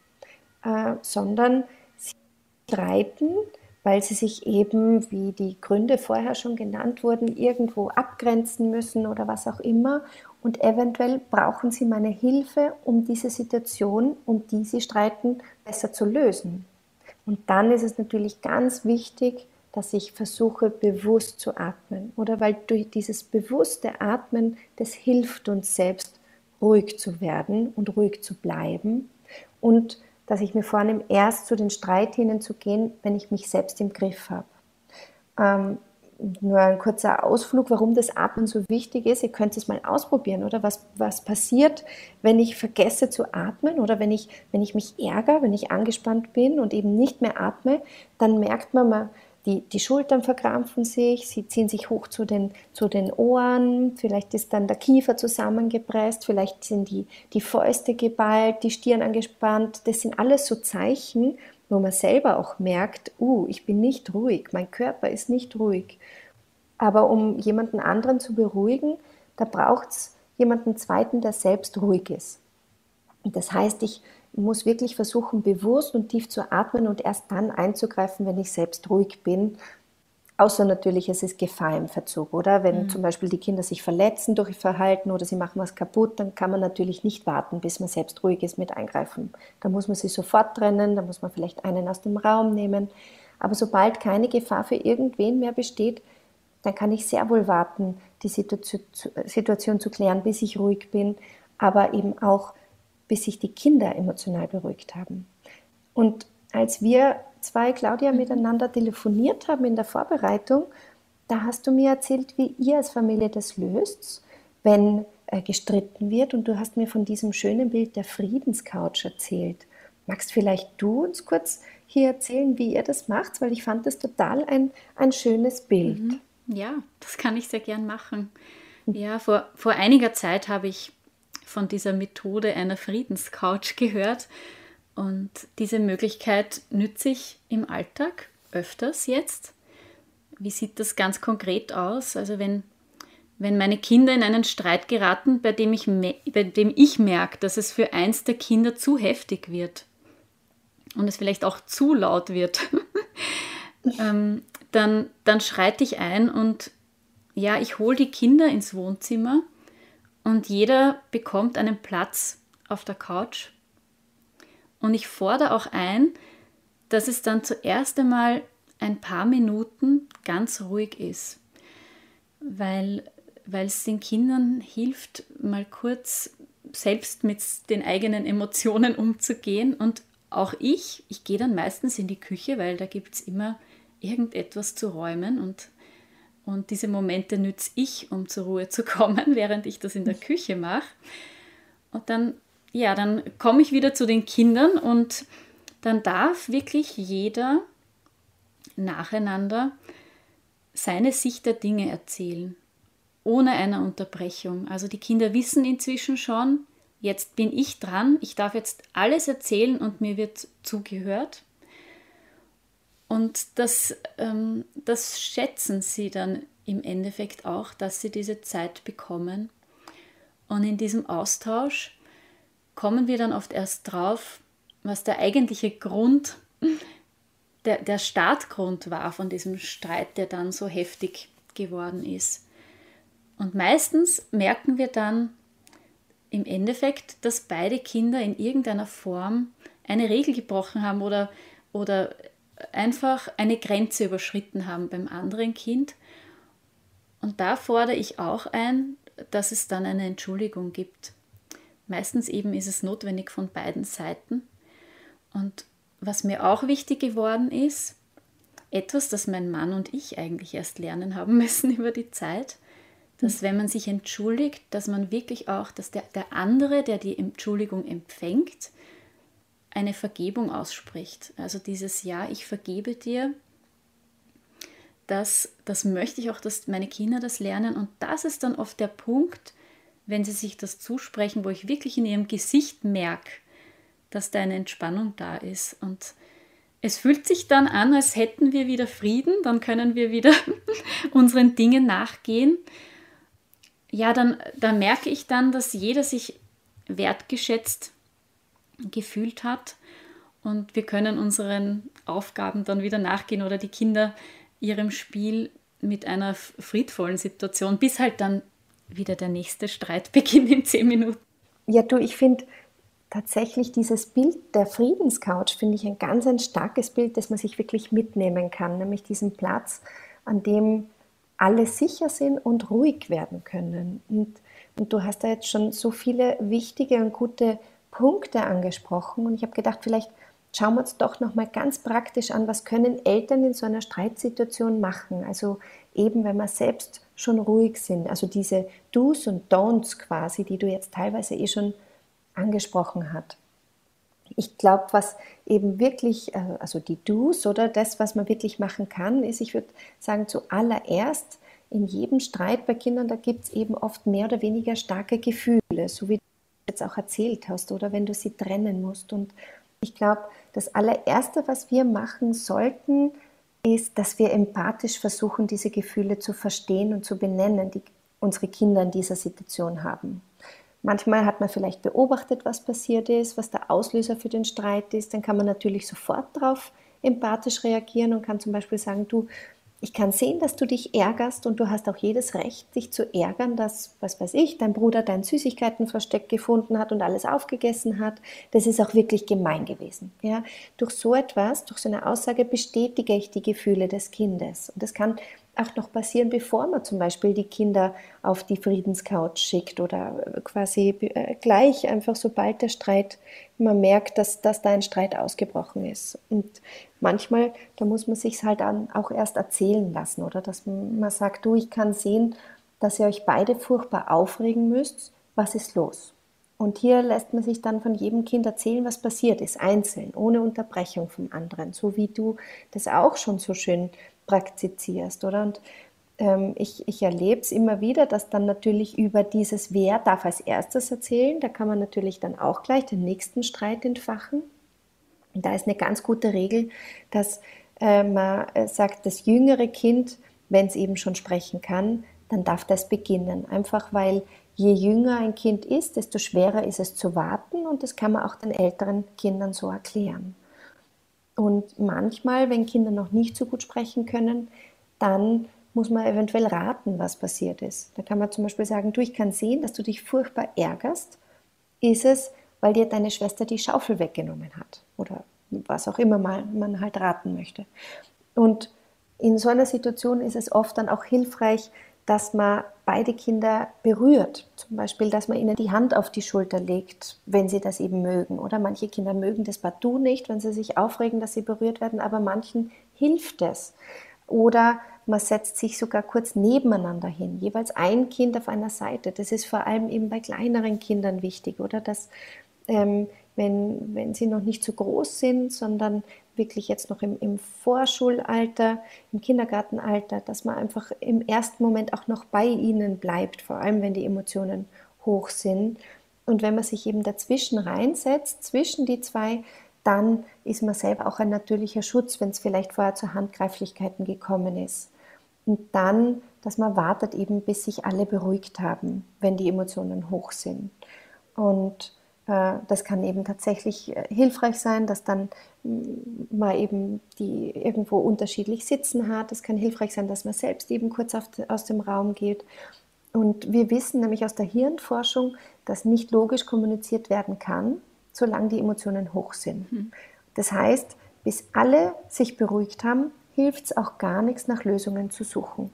äh, sondern sie streiten, weil sie sich eben, wie die Gründe vorher schon genannt wurden, irgendwo abgrenzen müssen oder was auch immer und eventuell brauchen Sie meine Hilfe, um diese Situation, um die Sie streiten, besser zu lösen. Und dann ist es natürlich ganz wichtig, dass ich versuche, bewusst zu atmen. Oder weil durch dieses bewusste Atmen, das hilft uns selbst, ruhig zu werden und ruhig zu bleiben. Und dass ich mir vornehme, erst zu den Streit hineinzugehen, wenn ich mich selbst im Griff habe. Ähm, nur ein kurzer Ausflug, warum das Atmen so wichtig ist. Ihr könnt es mal ausprobieren, oder? Was, was passiert, wenn ich vergesse zu atmen oder wenn ich, wenn ich mich ärgere, wenn ich angespannt bin und eben nicht mehr atme, dann merkt man mal, die, die Schultern verkrampfen sich, sie ziehen sich hoch zu den, zu den Ohren, vielleicht ist dann der Kiefer zusammengepresst, vielleicht sind die, die Fäuste geballt, die Stirn angespannt. Das sind alles so Zeichen, wo man selber auch merkt, uh, ich bin nicht ruhig, mein Körper ist nicht ruhig. Aber um jemanden anderen zu beruhigen, da braucht es jemanden zweiten, der selbst ruhig ist. Und das heißt, ich muss wirklich versuchen, bewusst und tief zu atmen und erst dann einzugreifen, wenn ich selbst ruhig bin Außer natürlich, es ist Gefahr im Verzug, oder? Wenn mhm. zum Beispiel die Kinder sich verletzen durch ihr Verhalten oder sie machen was kaputt, dann kann man natürlich nicht warten, bis man selbst ruhig ist mit Eingreifen. Da muss man sie sofort trennen, da muss man vielleicht einen aus dem Raum nehmen. Aber sobald keine Gefahr für irgendwen mehr besteht, dann kann ich sehr wohl warten, die Situation zu klären, bis ich ruhig bin, aber eben auch, bis sich die Kinder emotional beruhigt haben. Und als wir zwei, Claudia, mhm. miteinander telefoniert haben in der Vorbereitung, da hast du mir erzählt, wie ihr als Familie das löst, wenn äh, gestritten wird. Und du hast mir von diesem schönen Bild der Friedenscouch erzählt. Magst vielleicht du uns kurz hier erzählen, wie ihr das macht? Weil ich fand das total ein, ein schönes Bild. Mhm. Ja, das kann ich sehr gern machen. Ja, vor, vor einiger Zeit habe ich von dieser Methode einer Friedenscouch gehört und diese Möglichkeit nütze ich im Alltag öfters jetzt. Wie sieht das ganz konkret aus? Also wenn, wenn meine Kinder in einen Streit geraten, bei dem ich, bei dem ich merke, dass es für eins der Kinder zu heftig wird und es vielleicht auch zu laut wird, ähm, dann, dann schreite ich ein und ja, ich hole die Kinder ins Wohnzimmer und jeder bekommt einen Platz auf der Couch. Und ich fordere auch ein, dass es dann zuerst einmal ein paar Minuten ganz ruhig ist, weil, weil es den Kindern hilft, mal kurz selbst mit den eigenen Emotionen umzugehen. Und auch ich, ich gehe dann meistens in die Küche, weil da gibt es immer irgendetwas zu räumen. Und, und diese Momente nütze ich, um zur Ruhe zu kommen, während ich das in der Küche mache. Und dann ja, dann komme ich wieder zu den Kindern und dann darf wirklich jeder nacheinander seine Sicht der Dinge erzählen, ohne eine Unterbrechung. Also die Kinder wissen inzwischen schon, jetzt bin ich dran, ich darf jetzt alles erzählen und mir wird zugehört. Und das, ähm, das schätzen sie dann im Endeffekt auch, dass sie diese Zeit bekommen. Und in diesem Austausch kommen wir dann oft erst drauf, was der eigentliche Grund, der, der Startgrund war von diesem Streit, der dann so heftig geworden ist. Und meistens merken wir dann im Endeffekt, dass beide Kinder in irgendeiner Form eine Regel gebrochen haben oder, oder einfach eine Grenze überschritten haben beim anderen Kind. Und da fordere ich auch ein, dass es dann eine Entschuldigung gibt. Meistens eben ist es notwendig von beiden Seiten. Und was mir auch wichtig geworden ist, etwas, das mein Mann und ich eigentlich erst lernen haben müssen über die Zeit, dass wenn man sich entschuldigt, dass man wirklich auch, dass der, der andere, der die Entschuldigung empfängt, eine Vergebung ausspricht. Also dieses Ja, ich vergebe dir, das, das möchte ich auch, dass meine Kinder das lernen. Und das ist dann oft der Punkt, wenn sie sich das zusprechen, wo ich wirklich in ihrem Gesicht merke, dass da eine Entspannung da ist. Und es fühlt sich dann an, als hätten wir wieder Frieden, dann können wir wieder unseren Dingen nachgehen. Ja, dann, dann merke ich dann, dass jeder sich wertgeschätzt gefühlt hat und wir können unseren Aufgaben dann wieder nachgehen oder die Kinder ihrem Spiel mit einer friedvollen Situation, bis halt dann wieder der nächste Streit beginnt in zehn Minuten. Ja, du, ich finde tatsächlich dieses Bild der Friedenscouch, finde ich ein ganz ein starkes Bild, das man sich wirklich mitnehmen kann, nämlich diesen Platz, an dem alle sicher sind und ruhig werden können. Und, und du hast da jetzt schon so viele wichtige und gute Punkte angesprochen und ich habe gedacht, vielleicht schauen wir uns doch noch mal ganz praktisch an, was können Eltern in so einer Streitsituation machen? Also eben, wenn wir selbst schon ruhig sind, also diese Do's und Don'ts quasi, die du jetzt teilweise eh schon angesprochen hast. Ich glaube, was eben wirklich, äh, also die Do's oder das, was man wirklich machen kann, ist, ich würde sagen, zuallererst in jedem Streit bei Kindern, da gibt es eben oft mehr oder weniger starke Gefühle, so wie jetzt auch erzählt hast, oder wenn du sie trennen musst. Und ich glaube, das allererste, was wir machen sollten, ist, dass wir empathisch versuchen, diese Gefühle zu verstehen und zu benennen, die unsere Kinder in dieser Situation haben. Manchmal hat man vielleicht beobachtet, was passiert ist, was der Auslöser für den Streit ist. Dann kann man natürlich sofort darauf empathisch reagieren und kann zum Beispiel sagen, du, ich kann sehen, dass du dich ärgerst und du hast auch jedes Recht, dich zu ärgern, dass, was weiß ich, dein Bruder dein Süßigkeitenversteck gefunden hat und alles aufgegessen hat. Das ist auch wirklich gemein gewesen. Ja? Durch so etwas, durch so eine Aussage bestätige ich die Gefühle des Kindes. Und das kann auch noch passieren, bevor man zum Beispiel die Kinder auf die Friedenscouch schickt oder quasi äh, gleich einfach sobald der Streit, man merkt, dass, dass da ein Streit ausgebrochen ist. Und manchmal, da muss man sich halt auch erst erzählen lassen oder dass man sagt, du, ich kann sehen, dass ihr euch beide furchtbar aufregen müsst. Was ist los? Und hier lässt man sich dann von jedem Kind erzählen, was passiert ist, einzeln, ohne Unterbrechung vom anderen, so wie du das auch schon so schön praktizierst, oder? Und ähm, ich, ich erlebe es immer wieder, dass dann natürlich über dieses Wer darf als erstes erzählen, da kann man natürlich dann auch gleich den nächsten Streit entfachen. Und da ist eine ganz gute Regel, dass äh, man äh, sagt, das jüngere Kind, wenn es eben schon sprechen kann, dann darf das beginnen. Einfach weil je jünger ein Kind ist, desto schwerer ist es zu warten und das kann man auch den älteren Kindern so erklären. Und manchmal, wenn Kinder noch nicht so gut sprechen können, dann muss man eventuell raten, was passiert ist. Da kann man zum Beispiel sagen, du, ich kann sehen, dass du dich furchtbar ärgerst. Ist es, weil dir deine Schwester die Schaufel weggenommen hat? Oder was auch immer man halt raten möchte. Und in so einer Situation ist es oft dann auch hilfreich, dass man beide Kinder berührt. Zum Beispiel, dass man ihnen die Hand auf die Schulter legt, wenn sie das eben mögen. Oder manche Kinder mögen das partout nicht, wenn sie sich aufregen, dass sie berührt werden, aber manchen hilft es. Oder man setzt sich sogar kurz nebeneinander hin, jeweils ein Kind auf einer Seite. Das ist vor allem eben bei kleineren Kindern wichtig, oder dass ähm, wenn, wenn sie noch nicht so groß sind, sondern wirklich jetzt noch im, im Vorschulalter, im Kindergartenalter, dass man einfach im ersten Moment auch noch bei ihnen bleibt, vor allem wenn die Emotionen hoch sind. Und wenn man sich eben dazwischen reinsetzt, zwischen die zwei dann ist man selber auch ein natürlicher Schutz, wenn es vielleicht vorher zu Handgreiflichkeiten gekommen ist. Und dann, dass man wartet eben, bis sich alle beruhigt haben, wenn die Emotionen hoch sind. Und das kann eben tatsächlich äh, hilfreich sein, dass dann mm, man eben die irgendwo unterschiedlich sitzen hat. Es kann hilfreich sein, dass man selbst eben kurz aus dem Raum geht. Und wir wissen nämlich aus der Hirnforschung, dass nicht logisch kommuniziert werden kann, solange die Emotionen hoch sind. Mhm. Das heißt, bis alle sich beruhigt haben, hilft es auch gar nichts, nach Lösungen zu suchen.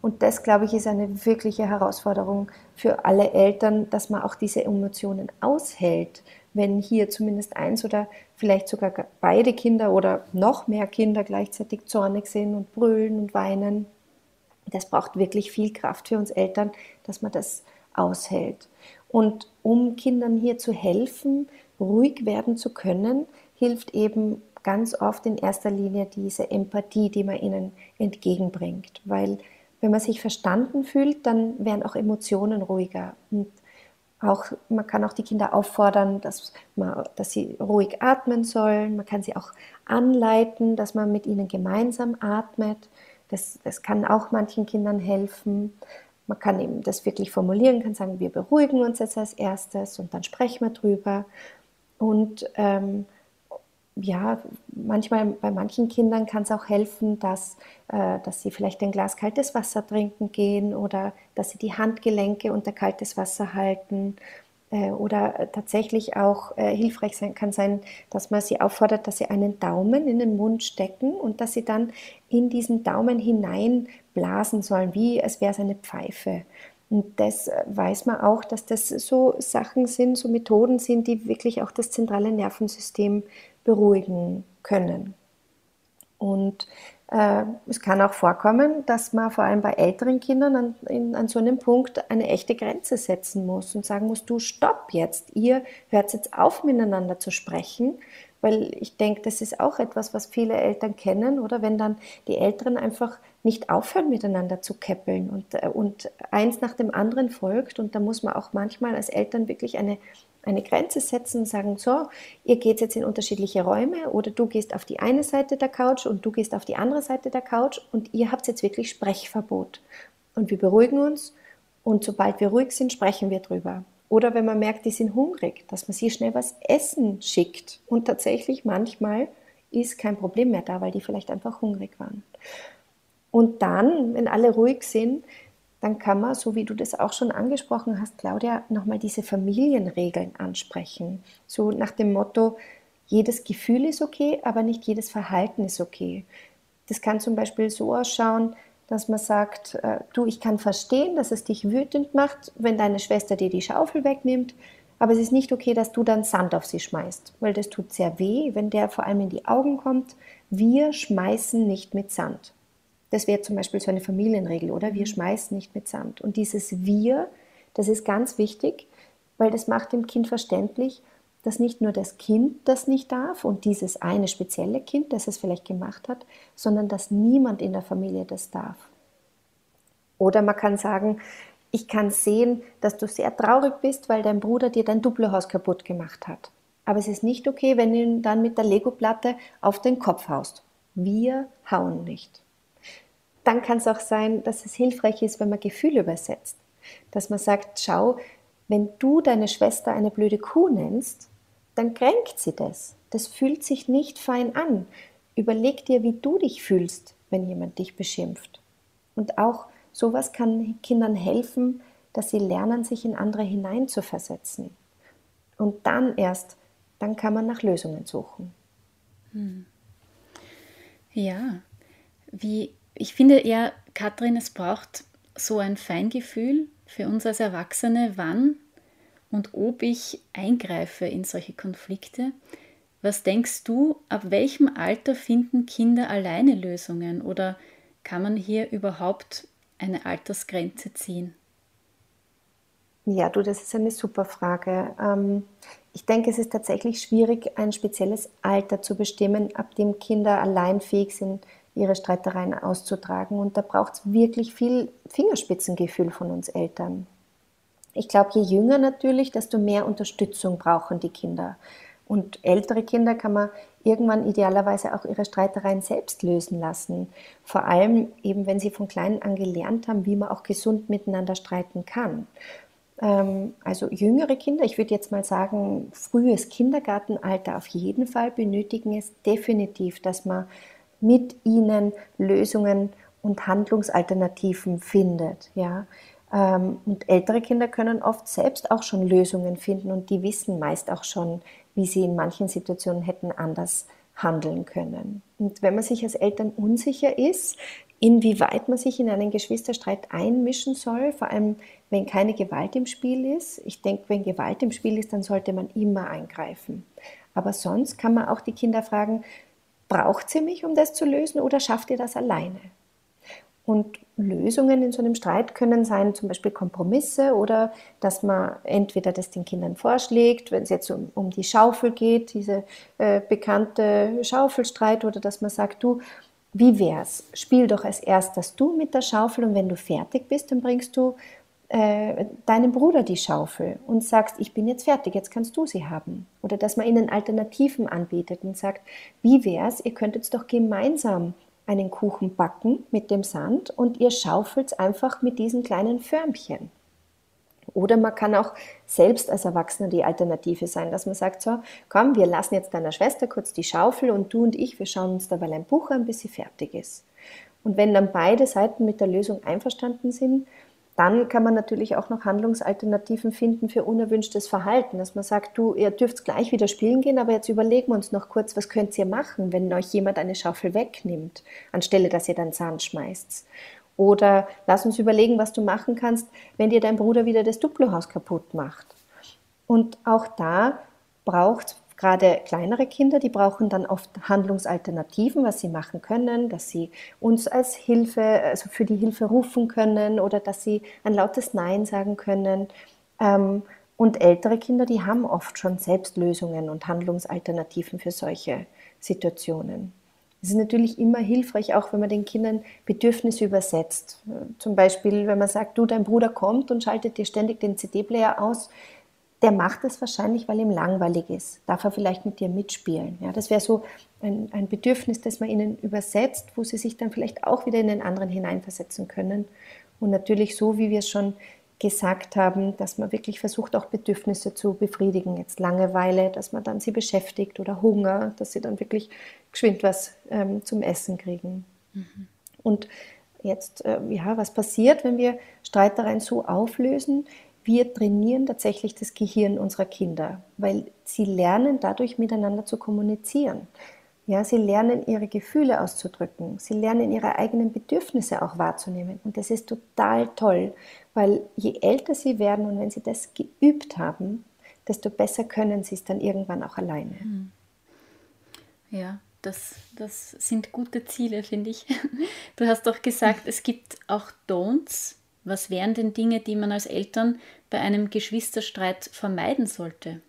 Und das, glaube ich, ist eine wirkliche Herausforderung für alle Eltern, dass man auch diese Emotionen aushält, wenn hier zumindest eins oder vielleicht sogar beide Kinder oder noch mehr Kinder gleichzeitig zornig sind und brüllen und weinen. Das braucht wirklich viel Kraft für uns Eltern, dass man das aushält. Und um Kindern hier zu helfen, ruhig werden zu können, hilft eben ganz oft in erster Linie diese Empathie, die man ihnen entgegenbringt. Weil wenn man sich verstanden fühlt, dann werden auch Emotionen ruhiger. Und auch, man kann auch die Kinder auffordern, dass, man, dass sie ruhig atmen sollen. Man kann sie auch anleiten, dass man mit ihnen gemeinsam atmet. Das, das kann auch manchen Kindern helfen. Man kann eben das wirklich formulieren, kann sagen, wir beruhigen uns jetzt als erstes und dann sprechen wir drüber. Und ähm, ja, manchmal bei manchen Kindern kann es auch helfen, dass, äh, dass sie vielleicht ein Glas kaltes Wasser trinken gehen oder dass sie die Handgelenke unter kaltes Wasser halten. Äh, oder tatsächlich auch äh, hilfreich sein kann sein, dass man sie auffordert, dass sie einen Daumen in den Mund stecken und dass sie dann in diesen Daumen hinein blasen sollen, wie es wäre eine Pfeife. Und das weiß man auch, dass das so Sachen sind, so Methoden sind, die wirklich auch das zentrale Nervensystem beruhigen können. Und äh, es kann auch vorkommen, dass man vor allem bei älteren Kindern an, in, an so einem Punkt eine echte Grenze setzen muss und sagen muss, du stopp jetzt, ihr hört jetzt auf miteinander zu sprechen, weil ich denke, das ist auch etwas, was viele Eltern kennen, oder wenn dann die Älteren einfach nicht aufhören, miteinander zu keppeln und, äh, und eins nach dem anderen folgt. Und da muss man auch manchmal als Eltern wirklich eine, eine Grenze setzen und sagen, so, ihr geht jetzt in unterschiedliche Räume oder du gehst auf die eine Seite der Couch und du gehst auf die andere Seite der Couch und ihr habt jetzt wirklich Sprechverbot. Und wir beruhigen uns und sobald wir ruhig sind, sprechen wir drüber. Oder wenn man merkt, die sind hungrig, dass man sie schnell was essen schickt. Und tatsächlich manchmal ist kein Problem mehr da, weil die vielleicht einfach hungrig waren. Und dann, wenn alle ruhig sind, dann kann man, so wie du das auch schon angesprochen hast, Claudia, nochmal diese Familienregeln ansprechen. So nach dem Motto, jedes Gefühl ist okay, aber nicht jedes Verhalten ist okay. Das kann zum Beispiel so ausschauen, dass man sagt, äh, du, ich kann verstehen, dass es dich wütend macht, wenn deine Schwester dir die Schaufel wegnimmt, aber es ist nicht okay, dass du dann Sand auf sie schmeißt, weil das tut sehr weh, wenn der vor allem in die Augen kommt. Wir schmeißen nicht mit Sand. Das wäre zum Beispiel so eine Familienregel, oder? Wir mhm. schmeißen nicht mit Sand. Und dieses Wir, das ist ganz wichtig, weil das macht dem Kind verständlich, dass nicht nur das Kind das nicht darf und dieses eine spezielle Kind, das es vielleicht gemacht hat, sondern dass niemand in der Familie das darf. Oder man kann sagen, ich kann sehen, dass du sehr traurig bist, weil dein Bruder dir dein Duplohaus kaputt gemacht hat. Aber es ist nicht okay, wenn du ihn dann mit der Lego-Platte auf den Kopf haust. Wir hauen nicht. Dann kann es auch sein, dass es hilfreich ist, wenn man Gefühle übersetzt. Dass man sagt, schau, wenn du deine Schwester eine blöde Kuh nennst, dann kränkt sie das. Das fühlt sich nicht fein an. Überleg dir, wie du dich fühlst, wenn jemand dich beschimpft. Und auch sowas kann Kindern helfen, dass sie lernen, sich in andere hineinzuversetzen. Und dann erst, dann kann man nach Lösungen suchen. Hm. Ja, wie ich finde eher, Katrin, es braucht so ein Feingefühl für uns als Erwachsene, wann und ob ich eingreife in solche Konflikte. Was denkst du, ab welchem Alter finden Kinder alleine Lösungen oder kann man hier überhaupt eine Altersgrenze ziehen? Ja, du, das ist eine super Frage. Ähm, ich denke, es ist tatsächlich schwierig, ein spezielles Alter zu bestimmen, ab dem Kinder allein fähig sind, ihre Streitereien auszutragen. Und da braucht es wirklich viel Fingerspitzengefühl von uns Eltern. Ich glaube, je jünger natürlich, desto mehr Unterstützung brauchen die Kinder. Und ältere Kinder kann man irgendwann idealerweise auch ihre Streitereien selbst lösen lassen. Vor allem eben, wenn sie von klein an gelernt haben, wie man auch gesund miteinander streiten kann. Ähm, also jüngere Kinder, ich würde jetzt mal sagen, frühes Kindergartenalter auf jeden Fall benötigen es definitiv, dass man mit ihnen Lösungen und Handlungsalternativen findet. Ja? Ähm, und ältere Kinder können oft selbst auch schon Lösungen finden und die wissen meist auch schon, wie sie in manchen Situationen hätten anders handeln können. Und wenn man sich als Eltern unsicher ist, inwieweit man sich in einen Geschwisterstreit einmischen soll, vor allem wenn keine Gewalt im Spiel ist. Ich denke, wenn Gewalt im Spiel ist, dann sollte man immer eingreifen. Aber sonst kann man auch die Kinder fragen, braucht sie mich, um das zu lösen oder schafft ihr das alleine? Und Lösungen in so einem Streit können sein, zum Beispiel Kompromisse oder dass man entweder das den Kindern vorschlägt, wenn es jetzt um, um die Schaufel geht, diese äh, bekannte Schaufelstreit, oder dass man sagt, du, wie wär's? Spiel doch als erstes du mit der Schaufel und wenn du fertig bist, dann bringst du äh, deinem Bruder die Schaufel und sagst, ich bin jetzt fertig, jetzt kannst du sie haben. Oder dass man ihnen Alternativen anbietet und sagt, wie wär's, ihr könntet doch gemeinsam einen Kuchen backen mit dem Sand und ihr schaufelt einfach mit diesen kleinen Förmchen. Oder man kann auch selbst als Erwachsener die Alternative sein, dass man sagt, so, komm, wir lassen jetzt deiner Schwester kurz die Schaufel und du und ich, wir schauen uns dabei ein Buch an, bis sie fertig ist. Und wenn dann beide Seiten mit der Lösung einverstanden sind, dann kann man natürlich auch noch Handlungsalternativen finden für unerwünschtes Verhalten, dass man sagt, du, ihr dürft gleich wieder spielen gehen, aber jetzt überlegen wir uns noch kurz, was könnt ihr machen, wenn euch jemand eine Schaufel wegnimmt, anstelle dass ihr dann Sand schmeißt. Oder lass uns überlegen, was du machen kannst, wenn dir dein Bruder wieder das Duplohaus kaputt macht. Und auch da braucht Gerade kleinere Kinder, die brauchen dann oft Handlungsalternativen, was sie machen können, dass sie uns als Hilfe, also für die Hilfe rufen können oder dass sie ein lautes Nein sagen können. Ähm, und ältere Kinder, die haben oft schon selbst Lösungen und Handlungsalternativen für solche Situationen. Es ist natürlich immer hilfreich, auch wenn man den Kindern Bedürfnisse übersetzt. Zum Beispiel, wenn man sagt, du, dein Bruder kommt und schaltet dir ständig den CD-Player aus, der macht es wahrscheinlich, weil ihm langweilig ist. Darf er vielleicht mit dir mitspielen? Ja, das wäre so ein, ein, Bedürfnis, das man ihnen übersetzt, wo sie sich dann vielleicht auch wieder in den anderen hineinversetzen können. Und natürlich so, wie wir es schon gesagt haben, dass man wirklich versucht, auch Bedürfnisse zu befriedigen. Jetzt Langeweile, dass man dann sie beschäftigt oder Hunger, dass sie dann wirklich geschwind was ähm, zum Essen kriegen. Mhm. Und jetzt, äh, ja, was passiert, wenn wir Streitereien so auflösen? Wir trainieren tatsächlich das Gehirn unserer Kinder, weil sie lernen dadurch miteinander zu kommunizieren. Ja, sie lernen ihre Gefühle auszudrücken, sie lernen ihre eigenen Bedürfnisse auch wahrzunehmen. Und das ist total toll, weil je älter sie werden und wenn sie das geübt haben, desto besser können sie es dann irgendwann auch alleine. Hm. Ja, das, das sind gute Ziele, finde ich. Du hast doch gesagt, es gibt auch Don'ts was wären denn Dinge, die man als Eltern bei einem Geschwisterstreit vermeiden sollte?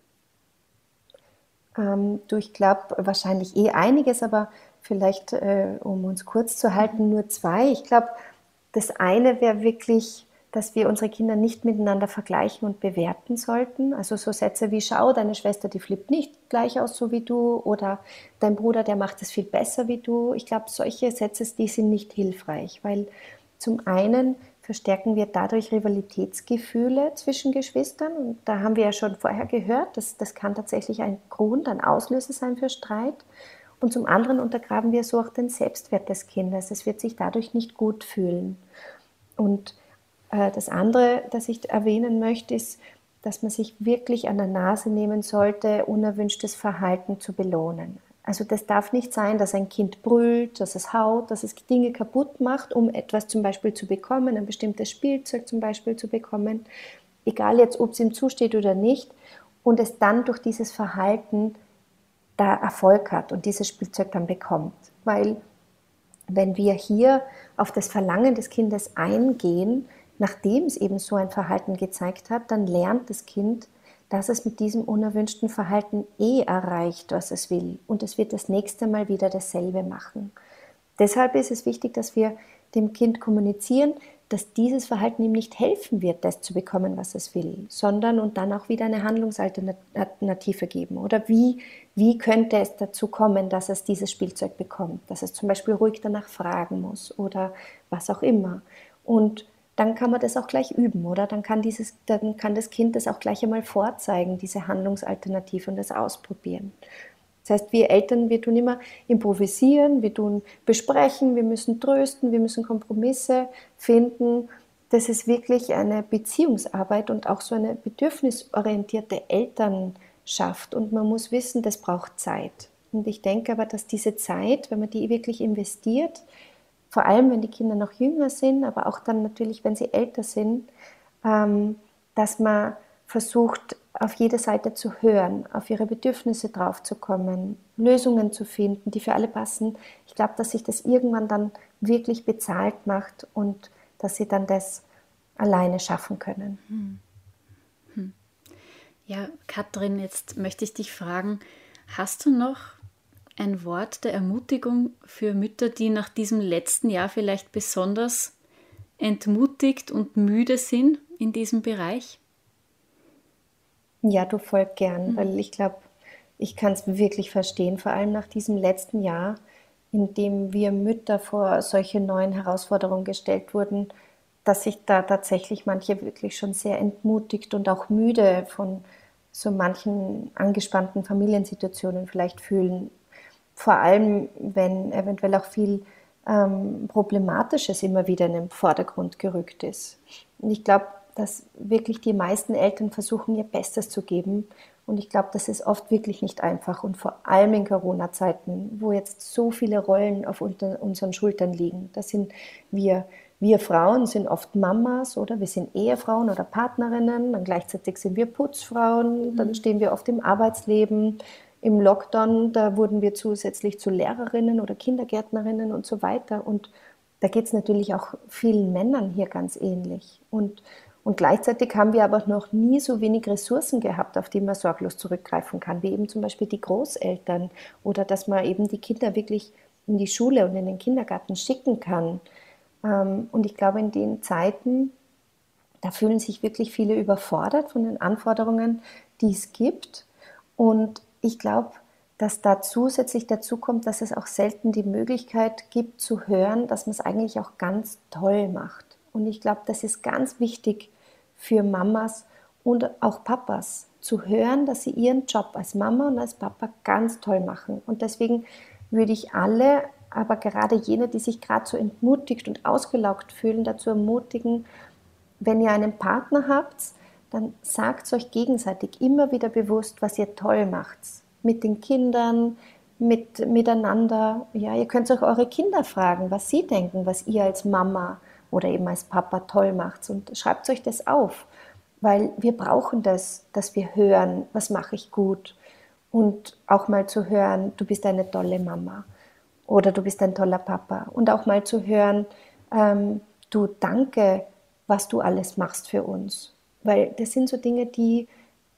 Ähm, du, ich glaube wahrscheinlich eh einiges, aber vielleicht, äh, um uns kurz zu halten, nur zwei. Ich glaube, das eine wäre wirklich, dass wir unsere Kinder nicht miteinander vergleichen und bewerten sollten. Also so Sätze wie, schau, deine Schwester, die flippt nicht gleich aus so wie du oder dein Bruder, der macht es viel besser wie du. Ich glaube, solche Sätze, die sind nicht hilfreich, weil zum einen verstärken wir dadurch Rivalitätsgefühle zwischen Geschwistern. Und da haben wir ja schon vorher gehört, dass das kann tatsächlich ein Grund, ein Auslöser sein für Streit. Und zum anderen untergraben wir so auch den Selbstwert des Kindes. Es wird sich dadurch nicht gut fühlen. Und äh, das andere, das ich erwähnen möchte, ist, dass man sich wirklich an der Nase nehmen sollte, unerwünschtes Verhalten zu belohnen. Also das darf nicht sein, dass ein Kind brüllt, dass es haut, dass es Dinge kaputt macht, um etwas zum Beispiel zu bekommen, ein bestimmtes Spielzeug zum Beispiel zu bekommen, egal jetzt, ob es ihm zusteht oder nicht, und es dann durch dieses Verhalten da Erfolg hat und dieses Spielzeug dann bekommt. Weil wenn wir hier auf das Verlangen des Kindes eingehen, nachdem es eben so ein Verhalten gezeigt hat, dann lernt das Kind, dass es mit diesem unerwünschten Verhalten eh erreicht, was es will. Und es wird das nächste Mal wieder dasselbe machen. Deshalb ist es wichtig, dass wir dem Kind kommunizieren, dass dieses Verhalten ihm nicht helfen wird, das zu bekommen, was es will, sondern und dann auch wieder eine Handlungsalternative geben. Oder wie, wie könnte es dazu kommen, dass es dieses Spielzeug bekommt, dass es zum Beispiel ruhig danach fragen muss oder was auch immer. Und dann kann man das auch gleich üben, oder? Dann kann, dieses, dann kann das Kind das auch gleich einmal vorzeigen, diese Handlungsalternative und das ausprobieren. Das heißt, wir Eltern, wir tun immer improvisieren, wir tun besprechen, wir müssen trösten, wir müssen Kompromisse finden. Das ist wirklich eine Beziehungsarbeit und auch so eine bedürfnisorientierte Elternschaft. Und man muss wissen, das braucht Zeit. Und ich denke aber, dass diese Zeit, wenn man die wirklich investiert, vor allem wenn die Kinder noch jünger sind, aber auch dann natürlich, wenn sie älter sind, ähm, dass man versucht, auf jede Seite zu hören, auf ihre Bedürfnisse draufzukommen, Lösungen zu finden, die für alle passen. Ich glaube, dass sich das irgendwann dann wirklich bezahlt macht und dass sie dann das alleine schaffen können. Hm. Hm. Ja, Katrin, jetzt möchte ich dich fragen, hast du noch ein Wort der Ermutigung für Mütter, die nach diesem letzten Jahr vielleicht besonders entmutigt und müde sind in diesem Bereich? Ja, du voll gern, mhm. weil ich glaube, ich kann es wirklich verstehen, vor allem nach diesem letzten Jahr, in dem wir Mütter vor solche neuen Herausforderungen gestellt wurden, dass sich da tatsächlich manche wirklich schon sehr entmutigt und auch müde von so manchen angespannten Familiensituationen vielleicht fühlen. Vor allem, wenn eventuell auch viel ähm, Problematisches immer wieder in den Vordergrund gerückt ist. Und ich glaube, dass wirklich die meisten Eltern versuchen, ihr Bestes zu geben. Und ich glaube, das ist oft wirklich nicht einfach. Und vor allem in Corona-Zeiten, wo jetzt so viele Rollen auf unseren Schultern liegen. Da sind wir, wir Frauen sind oft Mamas oder wir sind Ehefrauen oder Partnerinnen. Dann gleichzeitig sind wir Putzfrauen. Dann mhm. stehen wir oft im Arbeitsleben. Im Lockdown, da wurden wir zusätzlich zu Lehrerinnen oder Kindergärtnerinnen und so weiter. Und da geht es natürlich auch vielen Männern hier ganz ähnlich. Und und gleichzeitig haben wir aber noch nie so wenig Ressourcen gehabt, auf die man sorglos zurückgreifen kann, wie eben zum Beispiel die Großeltern oder dass man eben die Kinder wirklich in die Schule und in den Kindergarten schicken kann. Ähm, und ich glaube, in den Zeiten, da fühlen sich wirklich viele überfordert von den Anforderungen, die es gibt. Und ich glaube, dass da zusätzlich dazu kommt, dass es auch selten die Möglichkeit gibt zu hören, dass man es eigentlich auch ganz toll macht. Und ich glaube, das ist ganz wichtig für Mamas und auch Papas zu hören, dass sie ihren Job als Mama und als Papa ganz toll machen. Und deswegen würde ich alle, aber gerade jene, die sich gerade so entmutigt und ausgelaugt fühlen, dazu ermutigen, wenn ihr einen Partner habt, dann sagt euch gegenseitig immer wieder bewusst, was ihr toll macht. Mit den Kindern, mit, miteinander. Ja, ihr könnt euch eure Kinder fragen, was sie denken, was ihr als Mama oder eben als Papa toll macht. Und schreibt euch das auf, weil wir brauchen das, dass wir hören, was mache ich gut. Und auch mal zu hören, du bist eine tolle Mama oder du bist ein toller Papa. Und auch mal zu hören, ähm, du danke, was du alles machst für uns. Weil das sind so Dinge, die,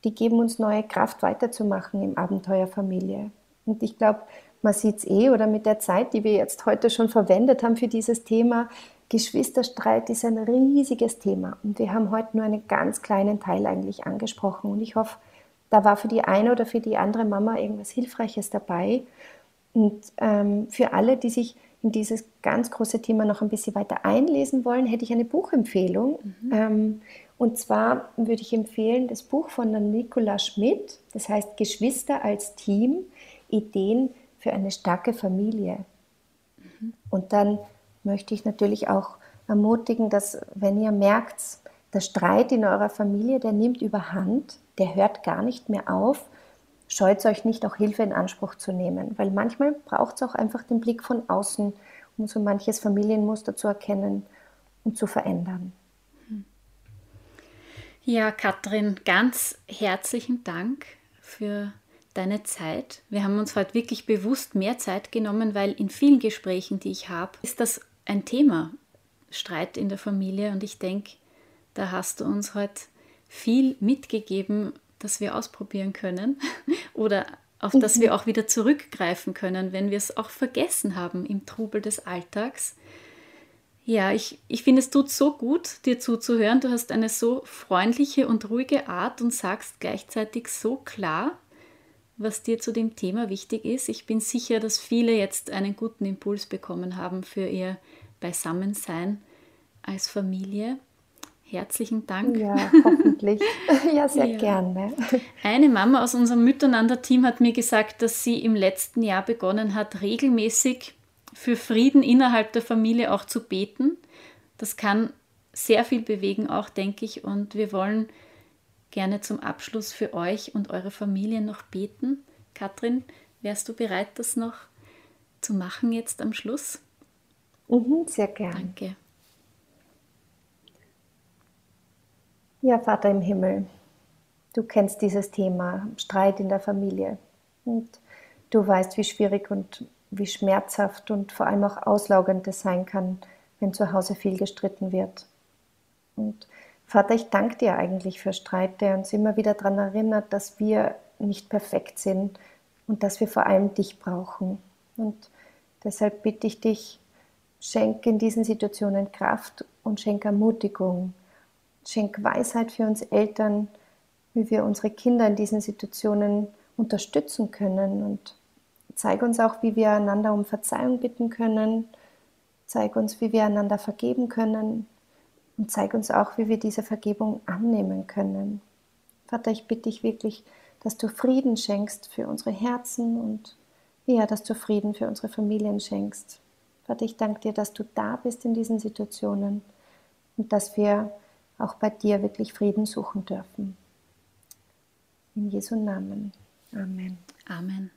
die geben uns neue Kraft weiterzumachen im Abenteuer Familie. Und ich glaube, man sieht es eh oder mit der Zeit, die wir jetzt heute schon verwendet haben für dieses Thema, Geschwisterstreit ist ein riesiges Thema und wir haben heute nur einen ganz kleinen Teil eigentlich angesprochen und ich hoffe, da war für die eine oder für die andere Mama irgendwas Hilfreiches dabei. Und ähm, für alle, die sich in dieses ganz große Thema noch ein bisschen weiter einlesen wollen, hätte ich eine Buchempfehlung. Mhm. Ähm, und zwar würde ich empfehlen das Buch von Nicola Schmidt, das heißt Geschwister als Team, Ideen für eine starke Familie. Mhm. Und dann möchte ich natürlich auch ermutigen, dass wenn ihr merkt, der Streit in eurer Familie, der nimmt überhand, der hört gar nicht mehr auf, scheut euch nicht, auch Hilfe in Anspruch zu nehmen, weil manchmal braucht es auch einfach den Blick von außen, um so manches Familienmuster zu erkennen und zu verändern. Ja, Katrin, ganz herzlichen Dank für deine Zeit. Wir haben uns heute wirklich bewusst mehr Zeit genommen, weil in vielen Gesprächen, die ich habe, ist das ein Thema, Streit in der Familie. Und ich denke, da hast du uns heute viel mitgegeben, das wir ausprobieren können oder auf das wir auch wieder zurückgreifen können, wenn wir es auch vergessen haben im Trubel des Alltags. Ja, ich, ich finde, es tut so gut, dir zuzuhören. Du hast eine so freundliche und ruhige Art und sagst gleichzeitig so klar, was dir zu dem Thema wichtig ist. Ich bin sicher, dass viele jetzt einen guten Impuls bekommen haben für ihr Beisammensein als Familie. Herzlichen Dank. Ja, hoffentlich. ja, sehr ja. gerne. Eine Mama aus unserem Miteinander-Team hat mir gesagt, dass sie im letzten Jahr begonnen hat, regelmäßig für Frieden innerhalb der Familie auch zu beten. Das kann sehr viel bewegen, auch denke ich. Und wir wollen gerne zum Abschluss für euch und eure Familie noch beten. Katrin, wärst du bereit, das noch zu machen jetzt am Schluss? Mhm, sehr gerne. Danke. Ja, Vater im Himmel, du kennst dieses Thema Streit in der Familie und du weißt, wie schwierig und wie schmerzhaft und vor allem auch auslaugend es sein kann, wenn zu Hause viel gestritten wird. Und Vater, ich danke dir eigentlich für Streit, der uns immer wieder daran erinnert, dass wir nicht perfekt sind und dass wir vor allem dich brauchen. Und deshalb bitte ich dich, schenk in diesen Situationen Kraft und schenk Ermutigung. Schenk Weisheit für uns Eltern, wie wir unsere Kinder in diesen Situationen unterstützen können und zeig uns auch, wie wir einander um Verzeihung bitten können. Zeig uns, wie wir einander vergeben können und zeig uns auch, wie wir diese Vergebung annehmen können. Vater, ich bitte dich wirklich, dass du Frieden schenkst für unsere Herzen und ja, dass du Frieden für unsere Familien schenkst. Vater, ich danke dir, dass du da bist in diesen Situationen und dass wir auch bei dir wirklich Frieden suchen dürfen. In Jesu Namen. Amen. Amen.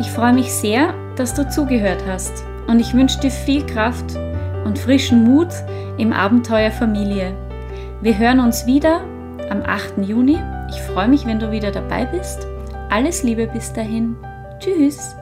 Ich freue mich sehr, dass du zugehört hast und ich wünsche dir viel Kraft und frischen Mut im Abenteuer Familie. Wir hören uns wieder am 8. Juni. Ich freue mich, wenn du wieder dabei bist. Alles Liebe bis dahin. Tschüss.